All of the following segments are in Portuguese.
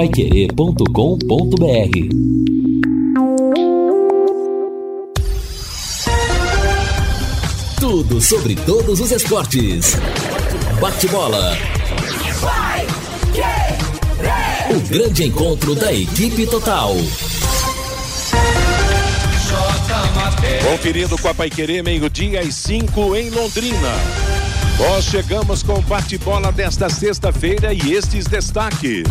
paiquerê.com.br Tudo sobre todos os esportes. Bate-bola. O grande encontro da equipe total. Conferindo com a Paiquerê, meio-dia e cinco em Londrina. Nós chegamos com o bate-bola desta sexta-feira e estes destaques.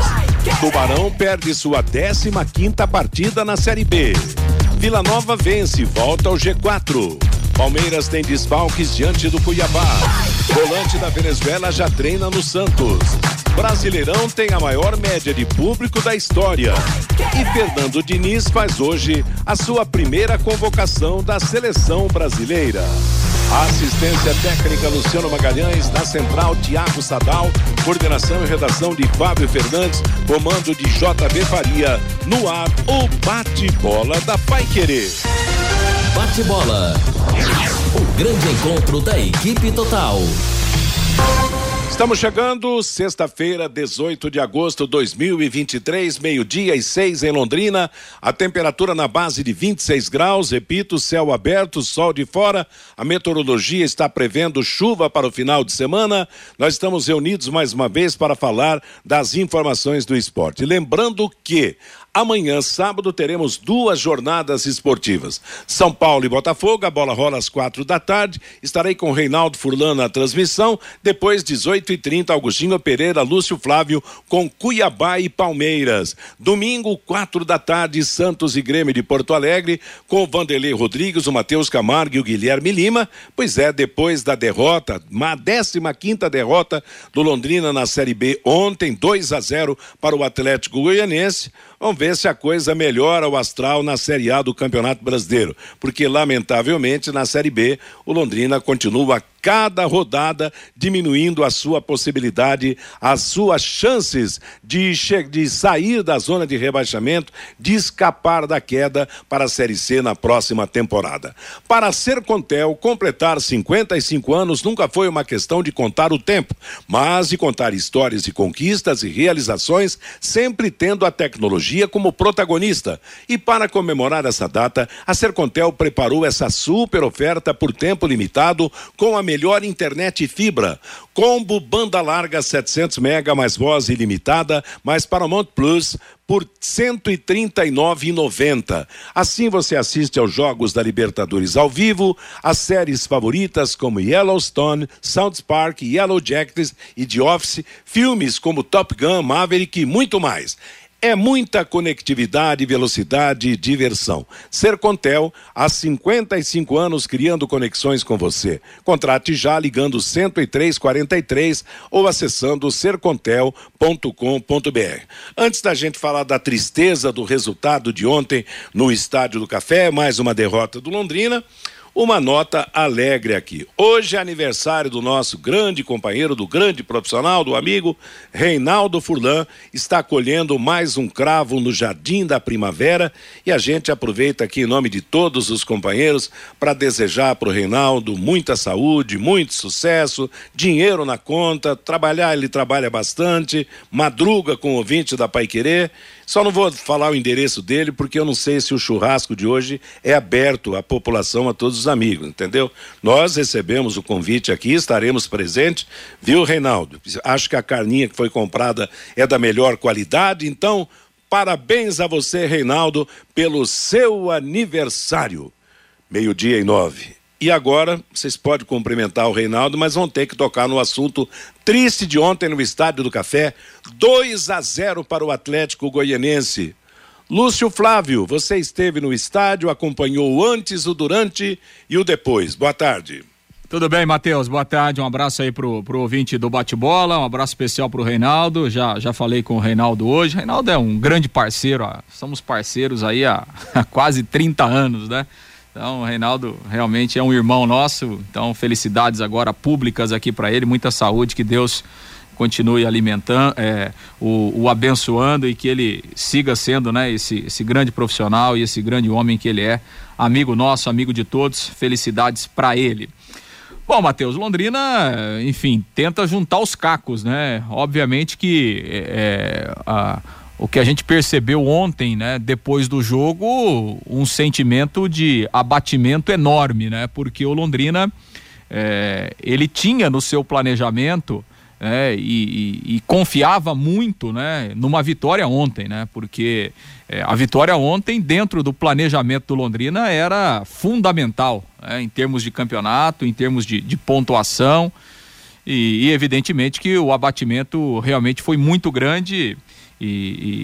Tubarão perde sua 15 quinta partida na Série B. Vila Nova vence, volta ao G4. Palmeiras tem desfalques diante do Cuiabá. Volante da Venezuela já treina no Santos. Brasileirão tem a maior média de público da história. E Fernando Diniz faz hoje a sua primeira convocação da seleção brasileira. Assistência técnica Luciano Magalhães, na central Tiago Sadal, coordenação e redação de Fábio Fernandes, comando de JB Faria, no ar o bate-bola da Pai Querer. Bate-bola. O grande encontro da equipe total. Estamos chegando, sexta-feira, 18 de agosto de 2023, meio-dia e seis em Londrina. A temperatura na base de 26 graus, repito, céu aberto, sol de fora. A meteorologia está prevendo chuva para o final de semana. Nós estamos reunidos mais uma vez para falar das informações do esporte. Lembrando que Amanhã, sábado, teremos duas jornadas esportivas. São Paulo e Botafogo, a bola rola às quatro da tarde. Estarei com Reinaldo Furlan na transmissão. Depois, 18 e 30 Augustinho Pereira, Lúcio Flávio com Cuiabá e Palmeiras. Domingo, quatro da tarde, Santos e Grêmio de Porto Alegre, com o Vanderlei Rodrigues, o Matheus Camargo e o Guilherme Lima. Pois é, depois da derrota, uma 15 quinta derrota do Londrina na Série B ontem, 2 a 0 para o Atlético Goianense. Vamos ver se a coisa melhora o astral na Série A do Campeonato Brasileiro, porque lamentavelmente na Série B o Londrina continua cada rodada diminuindo a sua possibilidade, as suas chances de, de sair da zona de rebaixamento, de escapar da queda para a Série C na próxima temporada. Para a Sercontel, completar 55 anos nunca foi uma questão de contar o tempo, mas de contar histórias de conquistas e realizações, sempre tendo a tecnologia como protagonista. E para comemorar essa data, a Sercontel preparou essa super oferta por tempo limitado com a melhor internet e fibra. Combo banda larga 700 mega mais voz ilimitada, mais Paramount Plus por R$ 139,90. Assim você assiste aos jogos da Libertadores ao vivo, as séries favoritas como Yellowstone, South Park, Yellow Jackets e The Office, filmes como Top Gun, Maverick e muito mais. É muita conectividade, velocidade e diversão. Sercontel, há 55 anos criando conexões com você. Contrate já ligando 10343 ou acessando sercontel.com.br. Antes da gente falar da tristeza do resultado de ontem no Estádio do Café, mais uma derrota do Londrina, uma nota alegre aqui. Hoje é aniversário do nosso grande companheiro, do grande profissional, do amigo Reinaldo Furlan, está colhendo mais um cravo no Jardim da Primavera. E a gente aproveita aqui em nome de todos os companheiros para desejar para o Reinaldo muita saúde, muito sucesso, dinheiro na conta, trabalhar ele trabalha bastante, madruga com o ouvinte da Pai Querer só não vou falar o endereço dele porque eu não sei se o churrasco de hoje é aberto à população, a todos os amigos, entendeu? Nós recebemos o convite aqui, estaremos presentes, viu, Reinaldo? Acho que a carninha que foi comprada é da melhor qualidade, então parabéns a você, Reinaldo, pelo seu aniversário. Meio-dia e nove. E agora, vocês podem cumprimentar o Reinaldo, mas vão ter que tocar no assunto triste de ontem no Estádio do Café. 2 a 0 para o Atlético Goianense. Lúcio Flávio, você esteve no estádio, acompanhou o antes, o durante e o depois. Boa tarde. Tudo bem, Matheus? Boa tarde. Um abraço aí pro, pro ouvinte do Bate-Bola, um abraço especial pro Reinaldo. Já, já falei com o Reinaldo hoje. Reinaldo é um grande parceiro, ó. somos parceiros aí há, há quase 30 anos, né? Então, o Reinaldo realmente é um irmão nosso. Então, felicidades agora públicas aqui para ele, muita saúde, que Deus continue alimentando, é, o, o, abençoando e que ele siga sendo, né, esse, esse grande profissional e esse grande homem que ele é, amigo nosso, amigo de todos. Felicidades para ele. Bom, Matheus, Londrina, enfim, tenta juntar os cacos, né? Obviamente que é, a, o que a gente percebeu ontem, né, depois do jogo, um sentimento de abatimento enorme, né, porque o Londrina é, ele tinha no seu planejamento é, e, e, e, confiava muito, né, numa vitória ontem, né, porque é, a vitória ontem dentro do planejamento do Londrina era fundamental, né, em termos de campeonato, em termos de, de pontuação e, e evidentemente que o abatimento realmente foi muito grande e,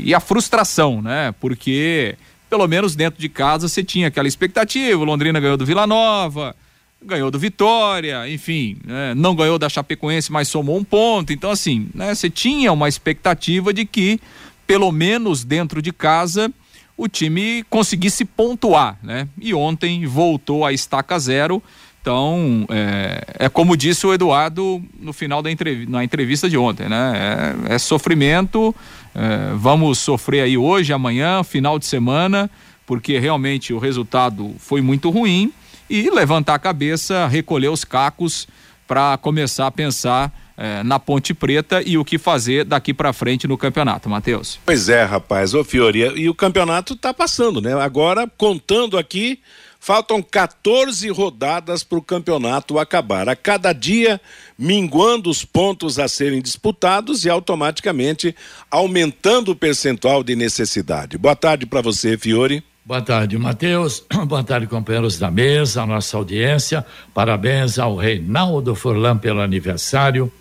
e, e, a frustração, né? Porque pelo menos dentro de casa você tinha aquela expectativa. O Londrina ganhou do Vila Nova, ganhou do Vitória, enfim, né? não ganhou da Chapecoense, mas somou um ponto. Então, assim, né? você tinha uma expectativa de que, pelo menos dentro de casa, o time conseguisse pontuar, né? E ontem voltou a estaca zero então, é, é, como disse o Eduardo no final da entrevista, na entrevista de ontem, né? É, é sofrimento, é, vamos sofrer aí hoje, amanhã, final de semana, porque realmente o resultado foi muito ruim e levantar a cabeça, recolher os cacos para começar a pensar é, na Ponte Preta e o que fazer daqui para frente no campeonato, Matheus. Pois é, rapaz, ô Fiori, e o campeonato está passando, né? Agora, contando aqui, Faltam 14 rodadas para o campeonato acabar. A cada dia, minguando os pontos a serem disputados e automaticamente aumentando o percentual de necessidade. Boa tarde para você, Fiore. Boa tarde, Matheus. Boa tarde, companheiros da mesa, a nossa audiência. Parabéns ao Reinaldo Furlan pelo aniversário.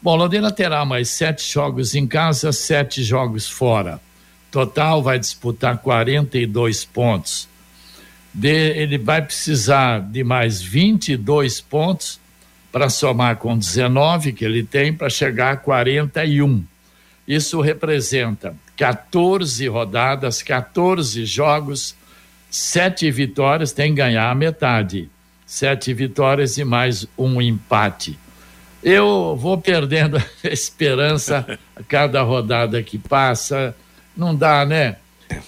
Bom, Londrina terá mais sete jogos em casa, sete jogos fora. Total vai disputar 42 pontos de, ele vai precisar de mais 22 pontos para somar com 19 que ele tem para chegar a 41. Isso representa 14 rodadas, 14 jogos, sete vitórias, tem que ganhar a metade. Sete vitórias e mais um empate. Eu vou perdendo a esperança a cada rodada que passa. Não dá, né?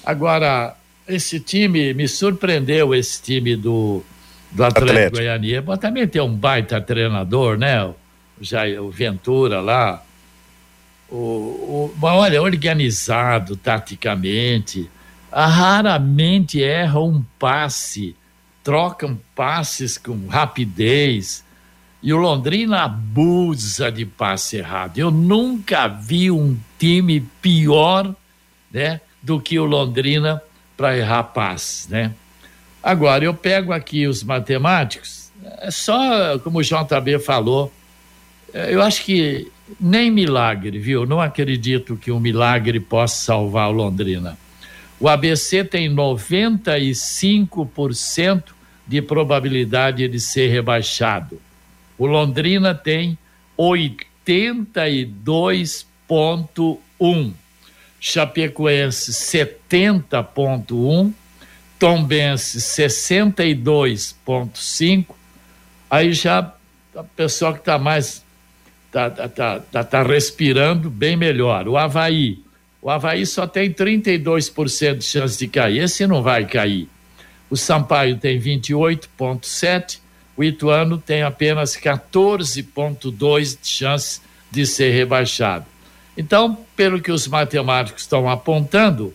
Agora, esse time me surpreendeu, esse time do, do Atlético, Atlético. Goiania. Mas também tem um baita treinador, né? O, já, o Ventura lá. O, o, olha, organizado taticamente. Raramente erra um passe, trocam passes com rapidez. E o Londrina abusa de passe errado. Eu nunca vi um time pior né, do que o Londrina para errar paz, né? Agora, eu pego aqui os matemáticos, é só como o JB falou, é, eu acho que nem milagre, viu? Não acredito que um milagre possa salvar o Londrina. O ABC tem 95% de probabilidade de ser rebaixado. O Londrina tem 82,1%. Chapecoense 70.1, Tombense 62.5. Aí já a pessoa que está mais tá, tá, tá, tá, tá respirando bem melhor. O Havaí, o Havaí só tem 32% de chance de cair. Esse não vai cair. O Sampaio tem 28,7%. O Ituano tem apenas 14,2% de chance de ser rebaixado. Então, pelo que os matemáticos estão apontando,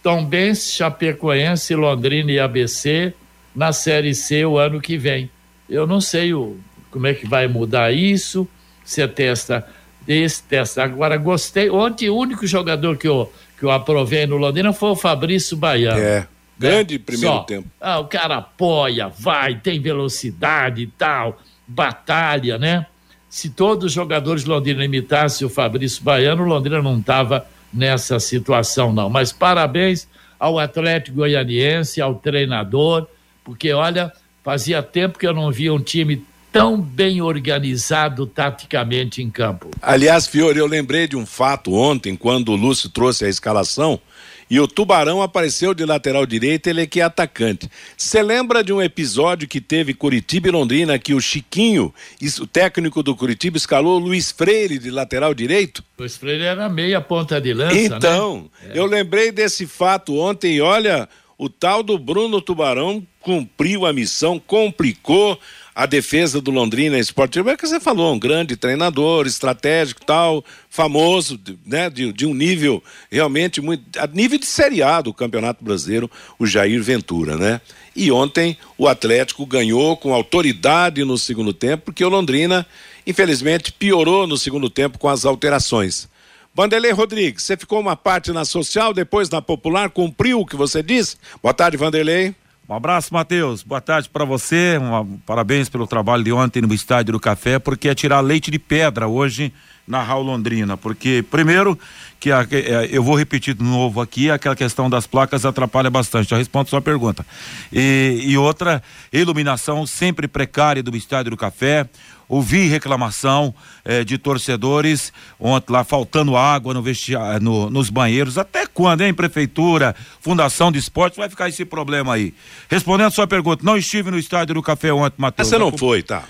Tombense, Chapecoense, Londrina e ABC na Série C o ano que vem. Eu não sei o, como é que vai mudar isso, você testa esse, testa. Agora, gostei. Ontem, o único jogador que eu, que eu aprovei no Londrina foi o Fabrício Baiano. É. Grande né? primeiro Só. tempo. Ah, o cara apoia, vai, tem velocidade e tal, batalha, né? Se todos os jogadores de Londrina imitassem o Fabrício Baiano, o Londrina não estava nessa situação, não. Mas parabéns ao Atlético Goianiense, ao treinador, porque olha, fazia tempo que eu não via um time tão bem organizado taticamente em campo. Aliás, Fiore, eu lembrei de um fato ontem, quando o Lúcio trouxe a escalação e o Tubarão apareceu de lateral direito, ele é que é atacante. Você lembra de um episódio que teve Curitiba e Londrina, que o Chiquinho, o técnico do Curitiba, escalou o Luiz Freire de lateral direito? Luiz Freire era meia ponta de lança, Então, né? eu lembrei desse fato ontem e olha, o tal do Bruno Tubarão cumpriu a missão, complicou, a defesa do Londrina Esportivo, é que você falou, um grande treinador, estratégico tal, famoso, né, de, de um nível realmente muito, a nível de seriado do Campeonato Brasileiro, o Jair Ventura, né? E ontem o Atlético ganhou com autoridade no segundo tempo, porque o Londrina, infelizmente, piorou no segundo tempo com as alterações. Vanderlei Rodrigues, você ficou uma parte na social, depois na popular, cumpriu o que você disse? Boa tarde, Vanderlei. Um abraço, Matheus. Boa tarde para você. Um, parabéns pelo trabalho de ontem no Estádio do Café, porque é tirar leite de pedra hoje na Raul Londrina. Porque, primeiro, que a, é, eu vou repetir de novo aqui, aquela questão das placas atrapalha bastante. Já respondo sua pergunta. E, e outra, iluminação sempre precária do Estádio do Café ouvi reclamação eh, de torcedores ontem lá faltando água no vestiário, no, nos banheiros. Até quando, hein, prefeitura, Fundação de Esportes, vai ficar esse problema aí? Respondendo a sua pergunta, não estive no estádio do Café ontem, Matheus. Você não foi, tá?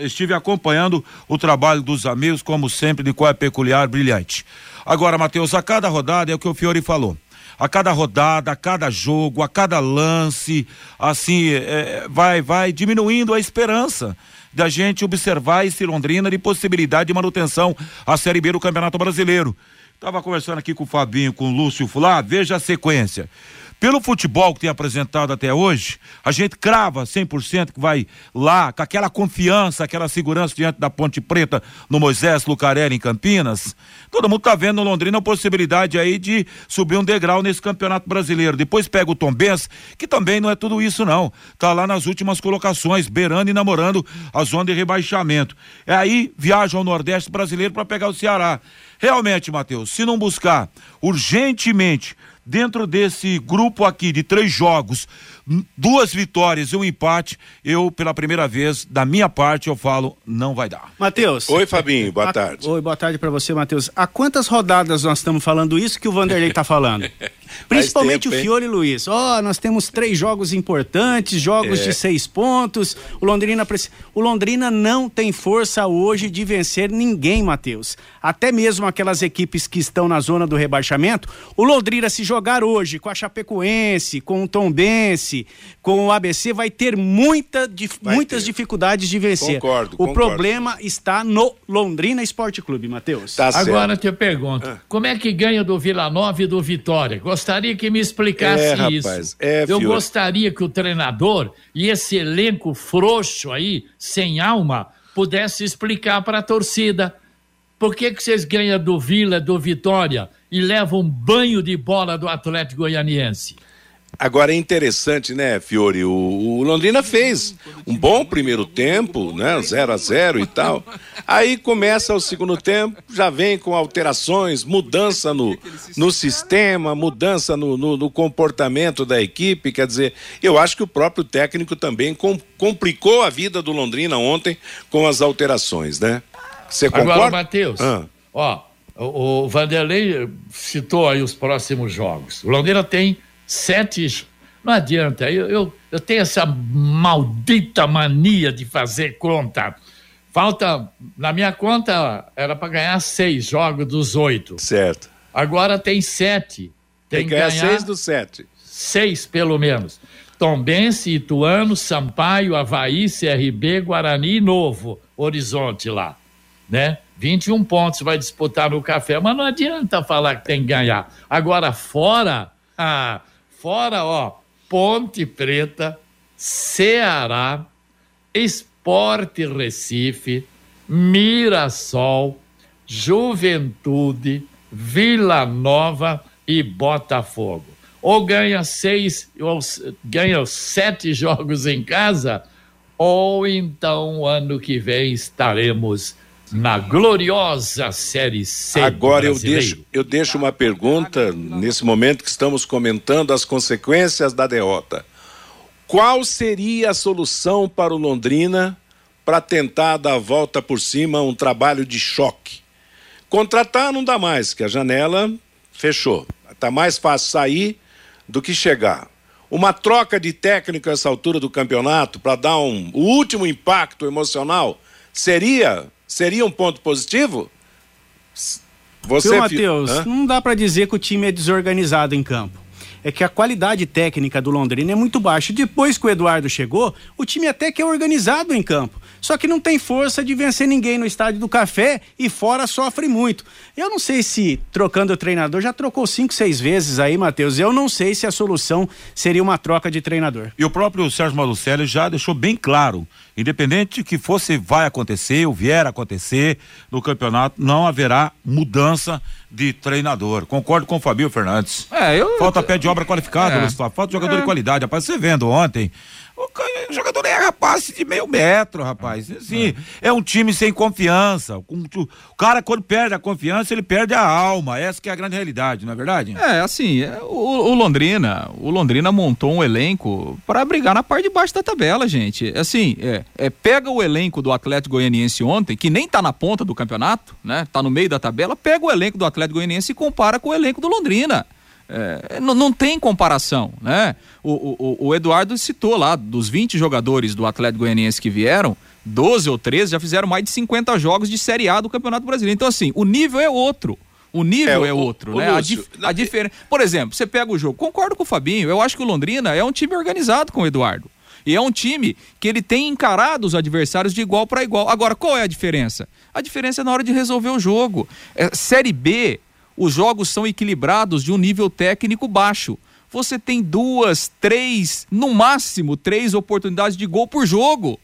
Estive acompanhando o trabalho dos amigos, como sempre, de qual é peculiar, brilhante. Agora, Matheus, a cada rodada é o que o Fiore falou a cada rodada, a cada jogo, a cada lance, assim, é, vai, vai diminuindo a esperança da gente observar esse Londrina de possibilidade de manutenção à Série B do Campeonato Brasileiro. Estava conversando aqui com o Fabinho, com o Lúcio Fulá, veja a sequência. Pelo futebol que tem apresentado até hoje, a gente crava 100% que vai lá com aquela confiança, aquela segurança diante da Ponte Preta no Moisés Lucarelli em Campinas. Todo mundo tá vendo no Londrina a possibilidade aí de subir um degrau nesse Campeonato Brasileiro. Depois pega o Tom Benz, que também não é tudo isso não. Tá lá nas últimas colocações, beirando e namorando a zona de rebaixamento. É aí viaja ao Nordeste brasileiro para pegar o Ceará. Realmente, Matheus, se não buscar urgentemente dentro desse grupo aqui de três jogos, duas vitórias e um empate, eu, pela primeira vez, da minha parte, eu falo, não vai dar. Matheus. Oi, Fabinho, boa a, tarde. Oi, boa tarde para você, Matheus. Há quantas rodadas nós estamos falando isso que o Vanderlei está falando? Principalmente tempo, o Fiore Luiz. Ó, oh, nós temos três jogos importantes, jogos é. de seis pontos. O Londrina, o Londrina não tem força hoje de vencer ninguém, Matheus. Até mesmo aquelas equipes que estão na zona do rebaixamento. O Londrina, se jogar hoje com a Chapecoense, com o Tombense, com o ABC, vai ter muita, vai muitas ter. dificuldades de vencer. Concordo. O concordo. problema está no Londrina Esporte Clube, Matheus. Tá Agora te pergunto: ah. como é que ganha do Vila Nova e do Vitória? Gostaria que me explicasse é, isso. Rapaz, é, Eu gostaria que o treinador e esse elenco frouxo aí, sem alma, pudesse explicar para a torcida. Por que, que vocês ganham do Vila, do Vitória e levam um banho de bola do Atlético Goianiense? Agora é interessante, né, Fiore? O, o, Londrina fez um bom primeiro tempo, né? 0 a 0 e tal. Aí começa o segundo tempo, já vem com alterações, mudança no, no sistema, mudança no, no, no comportamento da equipe. Quer dizer, eu acho que o próprio técnico também com, complicou a vida do Londrina ontem com as alterações, né? Você concorda? Agora, Matheus, ah. ó, o, o Vanderlei citou aí os próximos jogos. O Londrina tem sete. Não adianta, eu, eu, eu tenho essa maldita mania de fazer conta. Falta, na minha conta, era para ganhar seis jogos dos oito. Certo. Agora tem sete. Tem, tem que ganhar, ganhar seis dos sete. Seis, pelo menos. Tombense, Ituano, Sampaio, Havaí, CRB, Guarani e Novo Horizonte lá, né? 21 pontos vai disputar no café, mas não adianta falar que tem que ganhar. Agora, fora, ah, Fora, ó, Ponte Preta, Ceará, Esporte Recife, Mirassol, Juventude, Vila Nova e Botafogo. Ou ganha seis, ou ganha sete jogos em casa, ou então ano que vem estaremos na gloriosa Série C. Agora eu deixo, eu deixo uma pergunta nesse momento que estamos comentando as consequências da derrota. Qual seria a solução para o Londrina para tentar dar a volta por cima, um trabalho de choque? Contratar não dá mais, que a janela fechou. Está mais fácil sair do que chegar. Uma troca de técnico a essa altura do campeonato para dar um, o último impacto emocional seria seria um ponto positivo? Você, Matheus, não dá para dizer que o time é desorganizado em campo. é que a qualidade técnica do Londrina é muito baixa. Depois que o Eduardo chegou, o time até que é organizado em campo. Só que não tem força de vencer ninguém no estádio do Café e fora sofre muito. Eu não sei se trocando o treinador, já trocou cinco, seis vezes aí, Matheus. Eu não sei se a solução seria uma troca de treinador. E o próprio Sérgio Malucelli já deixou bem claro, independente que fosse vai acontecer ou vier a acontecer no campeonato, não haverá mudança de treinador. Concordo com o Fabio Fernandes. É, eu... Falta pé de obra qualificado, é. Falta jogador é. de qualidade. Rapaz, você vendo ontem, o jogador é rapaz de meio metro, rapaz. Assim, é. é um time sem confiança. O cara, quando perde a confiança, ele perde a alma. Essa que é a grande realidade, não é verdade? É, assim, é, o, o Londrina, o Londrina montou um elenco para brigar na parte de baixo da tabela, gente. Assim, é, é, pega o elenco do Atlético Goianiense ontem, que nem tá na ponta do campeonato, né? Tá no meio da tabela, pega o elenco do Atlético Goianiense e compara com o elenco do Londrina. É, não, não, tem comparação, né? O, o, o, Eduardo citou lá, dos 20 jogadores do Atlético Goianiense que vieram, 12 ou 13 já fizeram mais de 50 jogos de Série A do Campeonato Brasileiro. Então, assim, o nível é outro. O nível é, é outro, o, né? a, dif a diferença. Por exemplo, você pega o jogo, concordo com o Fabinho, eu acho que o Londrina é um time organizado com o Eduardo. E é um time que ele tem encarado os adversários de igual para igual. Agora, qual é a diferença? A diferença é na hora de resolver o jogo. É, série B os jogos são equilibrados de um nível técnico baixo. Você tem duas, três, no máximo três oportunidades de gol por jogo.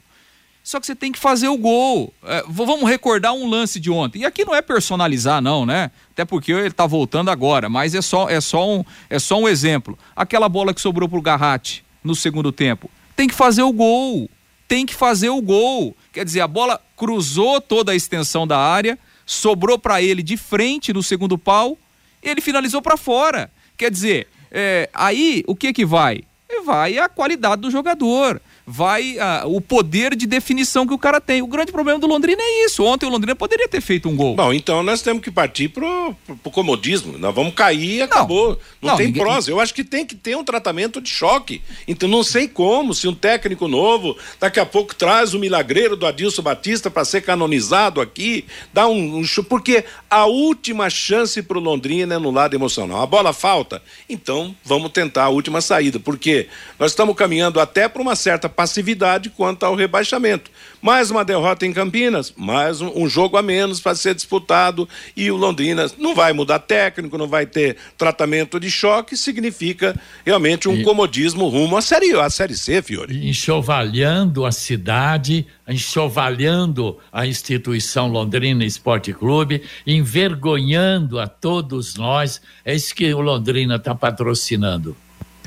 Só que você tem que fazer o gol. É, vamos recordar um lance de ontem. E aqui não é personalizar, não, né? Até porque ele está voltando agora, mas é só, é, só um, é só um exemplo. Aquela bola que sobrou pro Garratti no segundo tempo. Tem que fazer o gol. Tem que fazer o gol. Quer dizer, a bola cruzou toda a extensão da área sobrou para ele de frente no segundo pau, ele finalizou para fora. Quer dizer, é, aí o que que vai? Vai a qualidade do jogador vai ah, o poder de definição que o cara tem. O grande problema do Londrina é isso. Ontem o Londrina poderia ter feito um gol. Bom, então nós temos que partir pro, pro, comodismo. Nós vamos cair e acabou. Não, não tem ninguém... prosa. Eu acho que tem que ter um tratamento de choque. Então não sei como, se um técnico novo daqui a pouco traz o milagreiro do Adilson Batista para ser canonizado aqui, dá um, um porque a última chance pro Londrina é no lado emocional. A bola falta, então vamos tentar a última saída, porque nós estamos caminhando até para uma certa passividade quanto ao rebaixamento. Mais uma derrota em Campinas, mais um, jogo a menos para ser disputado e o Londrina não vai mudar técnico, não vai ter tratamento de choque, significa realmente um e... comodismo rumo à série, à série C, Fiore. Enxovalhando a cidade, enxovalhando a instituição Londrina Esporte Clube, envergonhando a todos nós. É isso que o Londrina está patrocinando.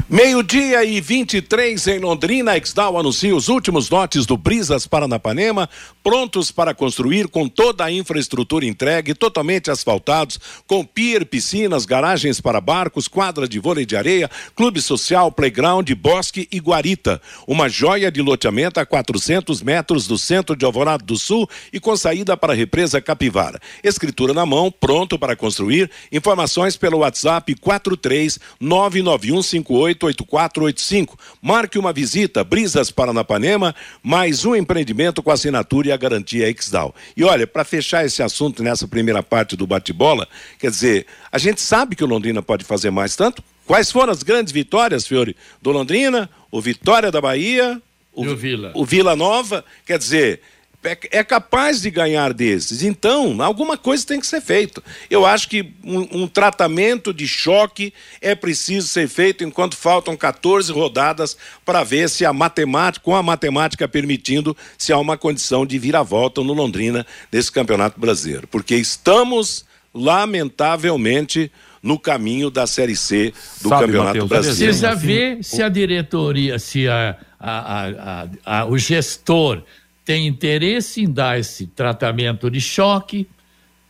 Meio-dia e 23 em Londrina, Exdal anuncia os últimos lotes do Brisas Paranapanema, prontos para construir com toda a infraestrutura entregue, totalmente asfaltados, com pier, piscinas, garagens para barcos, quadra de vôlei de areia, clube social, playground, bosque e guarita. Uma joia de loteamento a 400 metros do centro de Alvorada do Sul e com saída para a represa Capivara. Escritura na mão, pronto para construir. Informações pelo WhatsApp 43 99158 888485. Marque uma visita, Brisas Paranapanema, mais um empreendimento com assinatura e a garantia Exdal. E olha, para fechar esse assunto nessa primeira parte do bate-bola, quer dizer, a gente sabe que o Londrina pode fazer mais tanto. Quais foram as grandes vitórias, Fiore, do Londrina? O Vitória da Bahia, o, o Vila. O Vila Nova, quer dizer, é, é, capaz de ganhar desses. Então, alguma coisa tem que ser feita. Eu acho que um, um, tratamento de choque é preciso ser feito enquanto faltam 14 rodadas para ver se a matemática, com a matemática permitindo, se há uma condição de vir à volta no Londrina nesse Campeonato Brasileiro. Porque estamos, lamentavelmente, no caminho da Série C do Sabe, Campeonato Mateus, Brasileiro. Precisa ver se a diretoria, se a, a, a, o gestor tem interesse em dar esse tratamento de choque,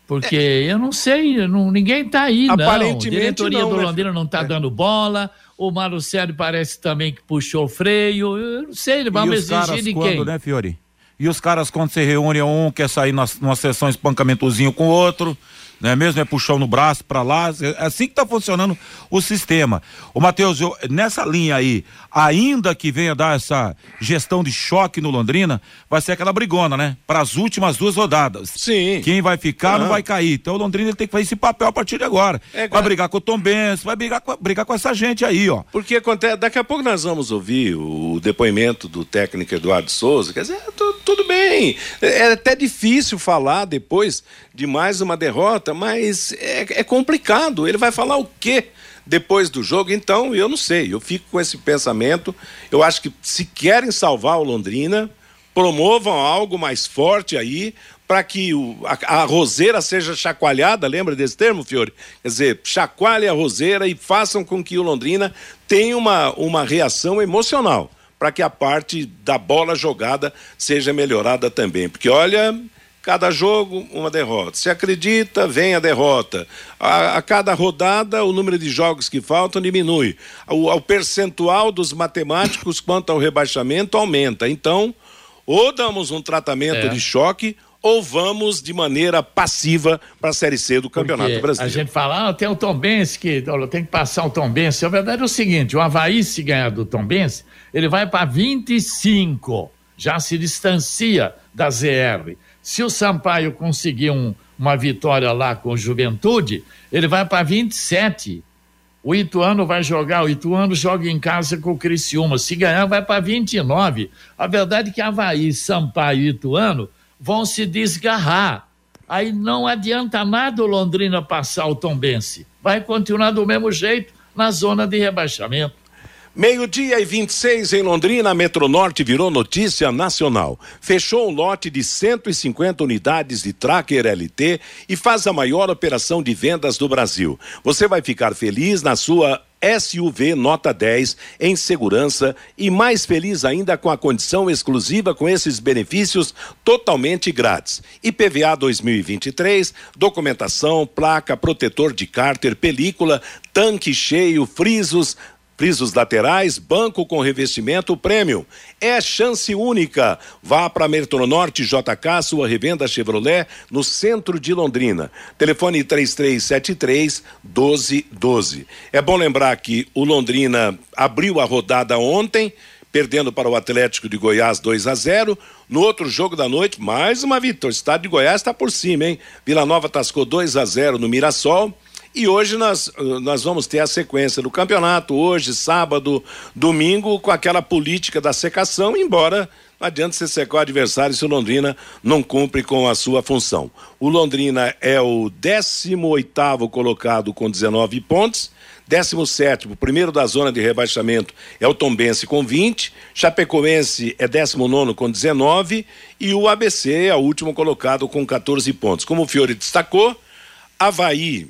porque é. eu não sei, não, ninguém está aí, não. A diretoria não, do né? Londrina não está é. dando bola, o Marucelli parece também que puxou o freio, eu não sei, vamos e exigir de quem? né, Fiori? E os caras, quando se reúnem, um quer sair numa, numa sessão espancamentozinho com o outro, não é mesmo? É puxão no braço para lá, é assim que está funcionando o sistema. O Matheus, nessa linha aí, ainda que venha dar essa gestão de choque no Londrina, vai ser aquela brigona, né? Para as últimas duas rodadas. Sim. Quem vai ficar uhum. não vai cair. Então o Londrina tem que fazer esse papel a partir de agora. É, vai brigar com o Tom Benz, vai brigar com, brigar com essa gente aí, ó. Porque acontece, daqui a pouco nós vamos ouvir o depoimento do técnico Eduardo Souza, quer dizer, tudo bem. É até difícil falar depois de mais uma derrota, mas é, é complicado. Ele vai falar o quê? depois do jogo. Então, eu não sei, eu fico com esse pensamento. Eu acho que se querem salvar o Londrina, promovam algo mais forte aí para que o, a, a, roseira seja chacoalhada, lembra desse termo, Fiore? Quer dizer, chacoalhe a roseira e façam com que o Londrina tenha uma, uma reação emocional para que a parte da bola jogada seja melhorada também. Porque, olha, cada jogo, uma derrota. Se acredita, vem a derrota. A, a cada rodada, o número de jogos que faltam diminui. O, o percentual dos matemáticos quanto ao rebaixamento aumenta. Então, ou damos um tratamento é. de choque ou vamos de maneira passiva para a Série C do Campeonato Porque Brasileiro? A gente fala, ah, tem o Tom Benz que tem que passar o Tom Benz. A verdade é o seguinte: o Havaí, se ganhar do Tom Benz, ele vai para 25, já se distancia da ZR. Se o Sampaio conseguir um, uma vitória lá com o Juventude, ele vai para 27. O Ituano vai jogar, o Ituano joga em casa com o Criciúma. Se ganhar, vai para 29. A verdade é que Havaí, Sampaio e Ituano vão se desgarrar. Aí não adianta nada o Londrina passar o Tombense. Vai continuar do mesmo jeito na zona de rebaixamento. Meio-dia e 26 em Londrina, a Metronorte virou notícia nacional. Fechou um lote de 150 unidades de Tracker LT e faz a maior operação de vendas do Brasil. Você vai ficar feliz na sua SUV nota 10 em segurança e mais feliz ainda com a condição exclusiva com esses benefícios totalmente grátis. IPVA 2023, documentação, placa, protetor de cárter, película, tanque cheio, frisos, Frisos laterais, banco com revestimento prêmio. É chance única. Vá para Mertonorte JK, sua revenda Chevrolet, no centro de Londrina. Telefone 3373 1212. É bom lembrar que o Londrina abriu a rodada ontem perdendo para o Atlético de Goiás 2 a 0. No outro jogo da noite, mais uma vitória. O estado de Goiás está por cima, hein? Vila Nova tascou 2 a 0 no Mirassol. E hoje nós, nós vamos ter a sequência do campeonato, hoje, sábado, domingo, com aquela política da secação, embora não adianta você secar o adversário se o Londrina não cumpre com a sua função. O Londrina é o 18 colocado com 19 pontos. 17, primeiro da zona de rebaixamento, é o Tombense com 20, Chapecoense é 19 com 19 e o ABC é o último colocado com 14 pontos. Como o Fiore destacou, Havaí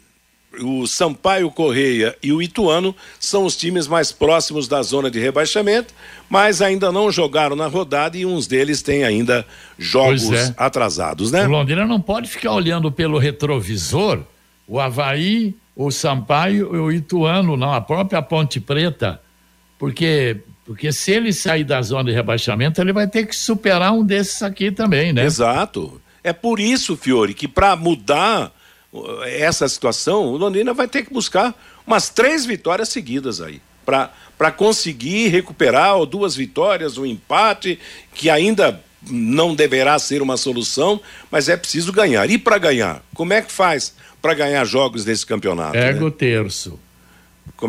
o Sampaio Correia e o Ituano são os times mais próximos da zona de rebaixamento, mas ainda não jogaram na rodada e uns deles têm ainda jogos é. atrasados, né? O Londrina não pode ficar olhando pelo retrovisor o Havaí, o Sampaio e o Ituano, não, a própria Ponte Preta, porque porque se ele sair da zona de rebaixamento, ele vai ter que superar um desses aqui também, né? Exato. É por isso, Fiore, que para mudar essa situação, o Londrina vai ter que buscar umas três vitórias seguidas aí. Para conseguir recuperar duas vitórias, um empate, que ainda não deverá ser uma solução, mas é preciso ganhar. E para ganhar? Como é que faz para ganhar jogos nesse campeonato? Pega né? o terço.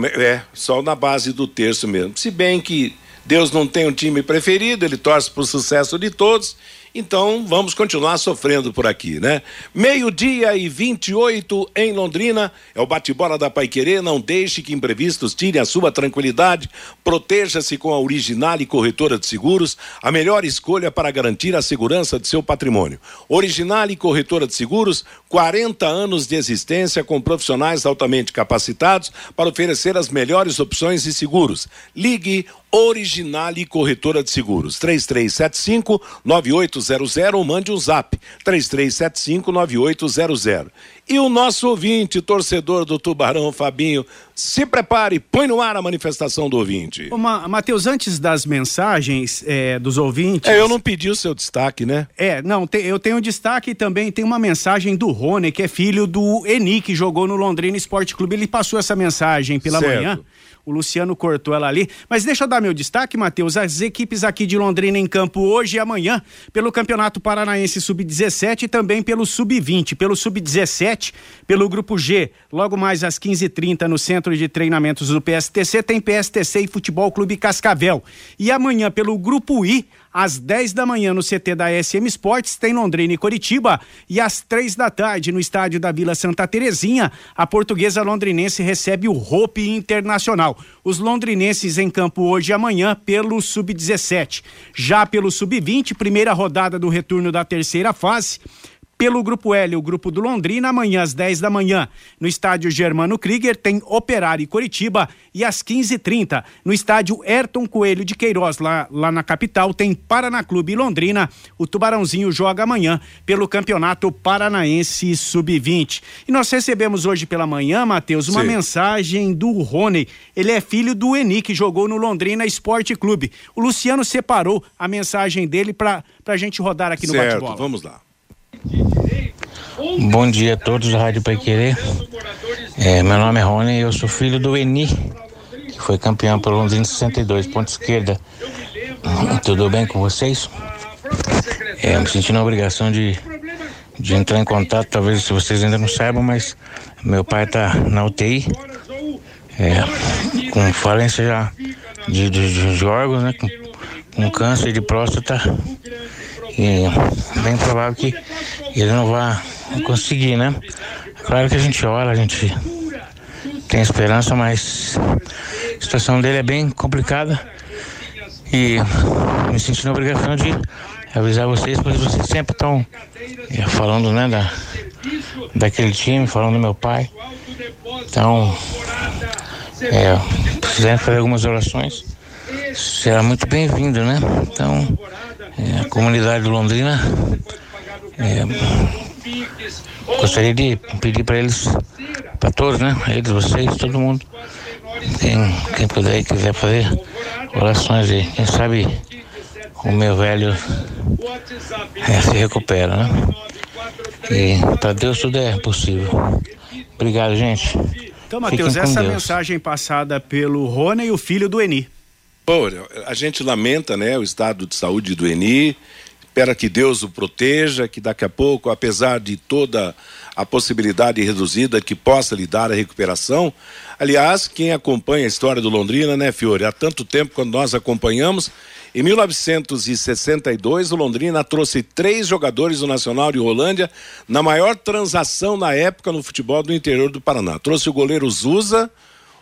É, é, só na base do terço mesmo. Se bem que Deus não tem um time preferido, ele torce para o sucesso de todos então vamos continuar sofrendo por aqui, né? Meio-dia e 28 em Londrina. É o bate-bola da Paiquerê. Não deixe que imprevistos tirem a sua tranquilidade. Proteja-se com a Original e Corretora de Seguros, a melhor escolha para garantir a segurança de seu patrimônio. Original e Corretora de Seguros, 40 anos de existência com profissionais altamente capacitados para oferecer as melhores opções de seguros. Ligue Originale Corretora de Seguros. 3375 9800 ou mande um zap 3375 9800. E o nosso ouvinte, torcedor do Tubarão, Fabinho, se prepare, põe no ar a manifestação do ouvinte. Ô, Ma Matheus, antes das mensagens é, dos ouvintes. É, eu não pedi o seu destaque, né? É, não, te, eu tenho destaque também. Tem uma mensagem do Rony, que é filho do Eni, que jogou no Londrina Esporte Clube. Ele passou essa mensagem pela certo. manhã. O Luciano cortou ela ali. Mas deixa eu dar meu destaque, Matheus. As equipes aqui de Londrina em campo hoje e amanhã, pelo Campeonato Paranaense Sub-17 e também pelo Sub-20. Pelo Sub-17, pelo Grupo G, logo mais às 15h30 no Centro de Treinamentos do PSTC, tem PSTC e Futebol Clube Cascavel. E amanhã, pelo Grupo I, às 10 da manhã no CT da SM Sports, tem Londrina e Coritiba. E às três da tarde, no estádio da Vila Santa Terezinha, a portuguesa londrinense recebe o Hope Internacional. Os londrinenses em campo hoje e amanhã pelo Sub-17. Já pelo Sub-20, primeira rodada do retorno da terceira fase. Pelo Grupo L, o Grupo do Londrina, amanhã às 10 da manhã, no estádio Germano Krieger, tem Operário e Coritiba. E às 15h30, no estádio Ayrton Coelho de Queiroz, lá, lá na capital, tem Paraná Clube Londrina. O Tubarãozinho joga amanhã pelo Campeonato Paranaense Sub-20. E nós recebemos hoje pela manhã, Matheus, uma Sim. mensagem do Rony. Ele é filho do Eni, que jogou no Londrina Esporte Clube. O Luciano separou a mensagem dele para a gente rodar aqui no bate-bola. Vamos lá. Bom dia a todos da Rádio Pai Querer. É, meu nome é Rony e eu sou filho do Eni, que foi campeão pelo Londrina 62, ponta esquerda. Tudo bem com vocês? É, me senti na obrigação de, de entrar em contato, talvez se vocês ainda não saibam, mas meu pai está na UTI, é, com falência já de, de, de órgãos, né? Com, com câncer de próstata. E é bem provável que ele não vai conseguir, né? Claro que a gente olha, a gente tem esperança, mas a situação dele é bem complicada e me senti na obrigação de avisar vocês, pois vocês sempre estão é, falando, né, da, daquele time, falando do meu pai. Então, é, precisando fazer algumas orações, será muito bem-vindo, né? Então, é, a comunidade de Londrina é, gostaria de pedir para eles, para todos, né? Eles, vocês, todo mundo, quem, quem puder e quiser fazer orações e quem sabe o meu velho é, se recupera, né? E para Deus tudo é possível. Obrigado, gente. Então, Matheus, essa Deus. mensagem passada pelo Rony e o filho do Eni. Bom, a gente lamenta, né, o estado de saúde do Eni, espera que Deus o proteja, que daqui a pouco, apesar de toda a possibilidade reduzida que possa lhe dar a recuperação. Aliás, quem acompanha a história do Londrina, né, Fiore, há tanto tempo quando nós acompanhamos, em 1962, o Londrina trouxe três jogadores do Nacional de Rolândia na maior transação na época no futebol do interior do Paraná. Trouxe o goleiro Zusa,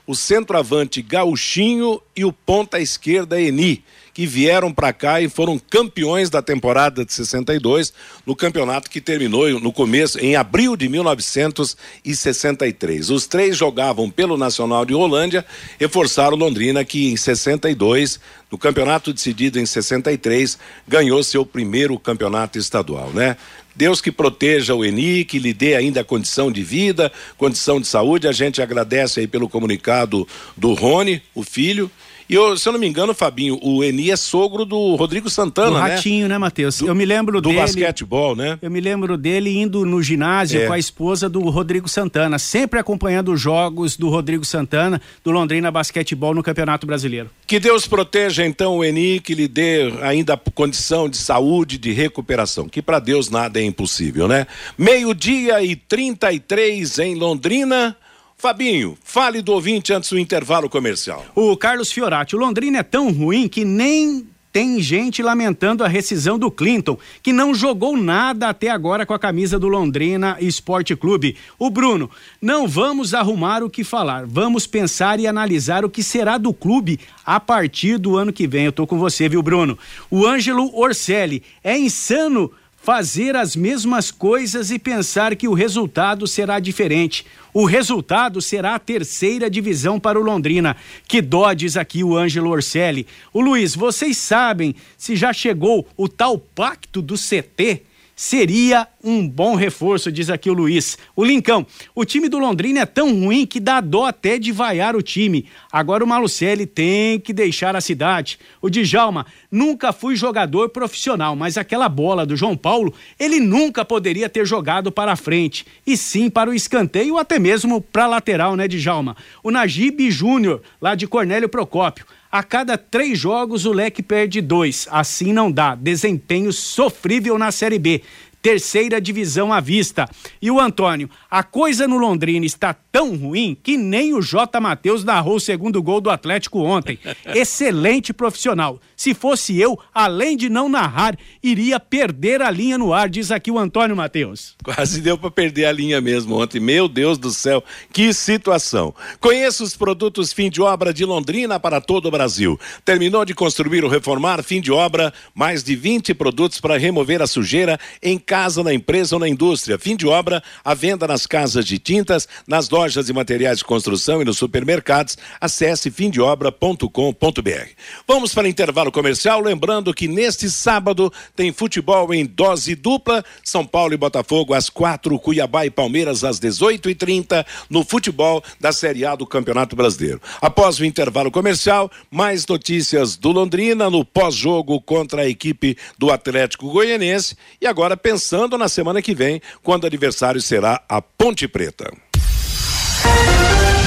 o centroavante Gauchinho e o ponta esquerda Eni, que vieram para cá e foram campeões da temporada de 62, no campeonato que terminou no começo, em abril de 1963. Os três jogavam pelo Nacional de Rolândia, reforçaram Londrina, que em 62, no campeonato decidido em 63, ganhou seu primeiro campeonato estadual, né? Deus que proteja o Eni, que lhe dê ainda condição de vida, condição de saúde. A gente agradece aí pelo comunicado do Rony, o filho, e eu, se eu não me engano, Fabinho, o Eni é sogro do Rodrigo Santana, do né? Ratinho, né, Matheus? Eu me lembro do dele. Do basquetebol, né? Eu me lembro dele indo no ginásio é. com a esposa do Rodrigo Santana, sempre acompanhando os jogos do Rodrigo Santana, do Londrina Basquetebol no Campeonato Brasileiro. Que Deus proteja então o Eni, que lhe dê ainda condição de saúde, de recuperação, que para Deus nada é impossível, né? Meio-dia e 33 em Londrina. Fabinho, fale do ouvinte antes do intervalo comercial. O Carlos Fiorati, o Londrina é tão ruim que nem tem gente lamentando a rescisão do Clinton, que não jogou nada até agora com a camisa do Londrina Esporte Clube. O Bruno, não vamos arrumar o que falar, vamos pensar e analisar o que será do clube a partir do ano que vem. Eu tô com você, viu, Bruno? O Ângelo Orselli, é insano fazer as mesmas coisas e pensar que o resultado será diferente. O resultado será a terceira divisão para o Londrina. Que dó, diz aqui o Ângelo Orselli. O Luiz, vocês sabem se já chegou o tal pacto do CT? Seria um bom reforço, diz aqui o Luiz. O Lincão, o time do Londrina é tão ruim que dá dó até de vaiar o time. Agora o Malucelli tem que deixar a cidade. O Djalma, nunca fui jogador profissional, mas aquela bola do João Paulo, ele nunca poderia ter jogado para a frente, e sim para o escanteio até mesmo para a lateral, né, Djalma? O Najib Júnior, lá de Cornélio Procópio. A cada três jogos, o Leque perde dois. Assim não dá. Desempenho sofrível na Série B terceira divisão à vista. E o Antônio, a coisa no Londrina está tão ruim que nem o J. Matheus narrou o segundo gol do Atlético ontem. Excelente profissional. Se fosse eu, além de não narrar, iria perder a linha no ar, diz aqui o Antônio Matheus. Quase deu para perder a linha mesmo ontem. Meu Deus do céu, que situação. Conheça os produtos fim de obra de Londrina para todo o Brasil. Terminou de construir ou reformar, fim de obra, mais de 20 produtos para remover a sujeira em casa, na empresa ou na indústria. Fim de obra, a venda nas casas de tintas, nas lojas de materiais de construção e nos supermercados. Acesse fimdeobra.com.br. Vamos para intervalo comercial, lembrando que neste sábado tem futebol em dose dupla, São Paulo e Botafogo às quatro, Cuiabá e Palmeiras às 18 e 30 no futebol da Série A do Campeonato Brasileiro. Após o intervalo comercial, mais notícias do Londrina no pós-jogo contra a equipe do Atlético Goianense e agora pensando na semana que vem, quando o adversário será a Ponte Preta.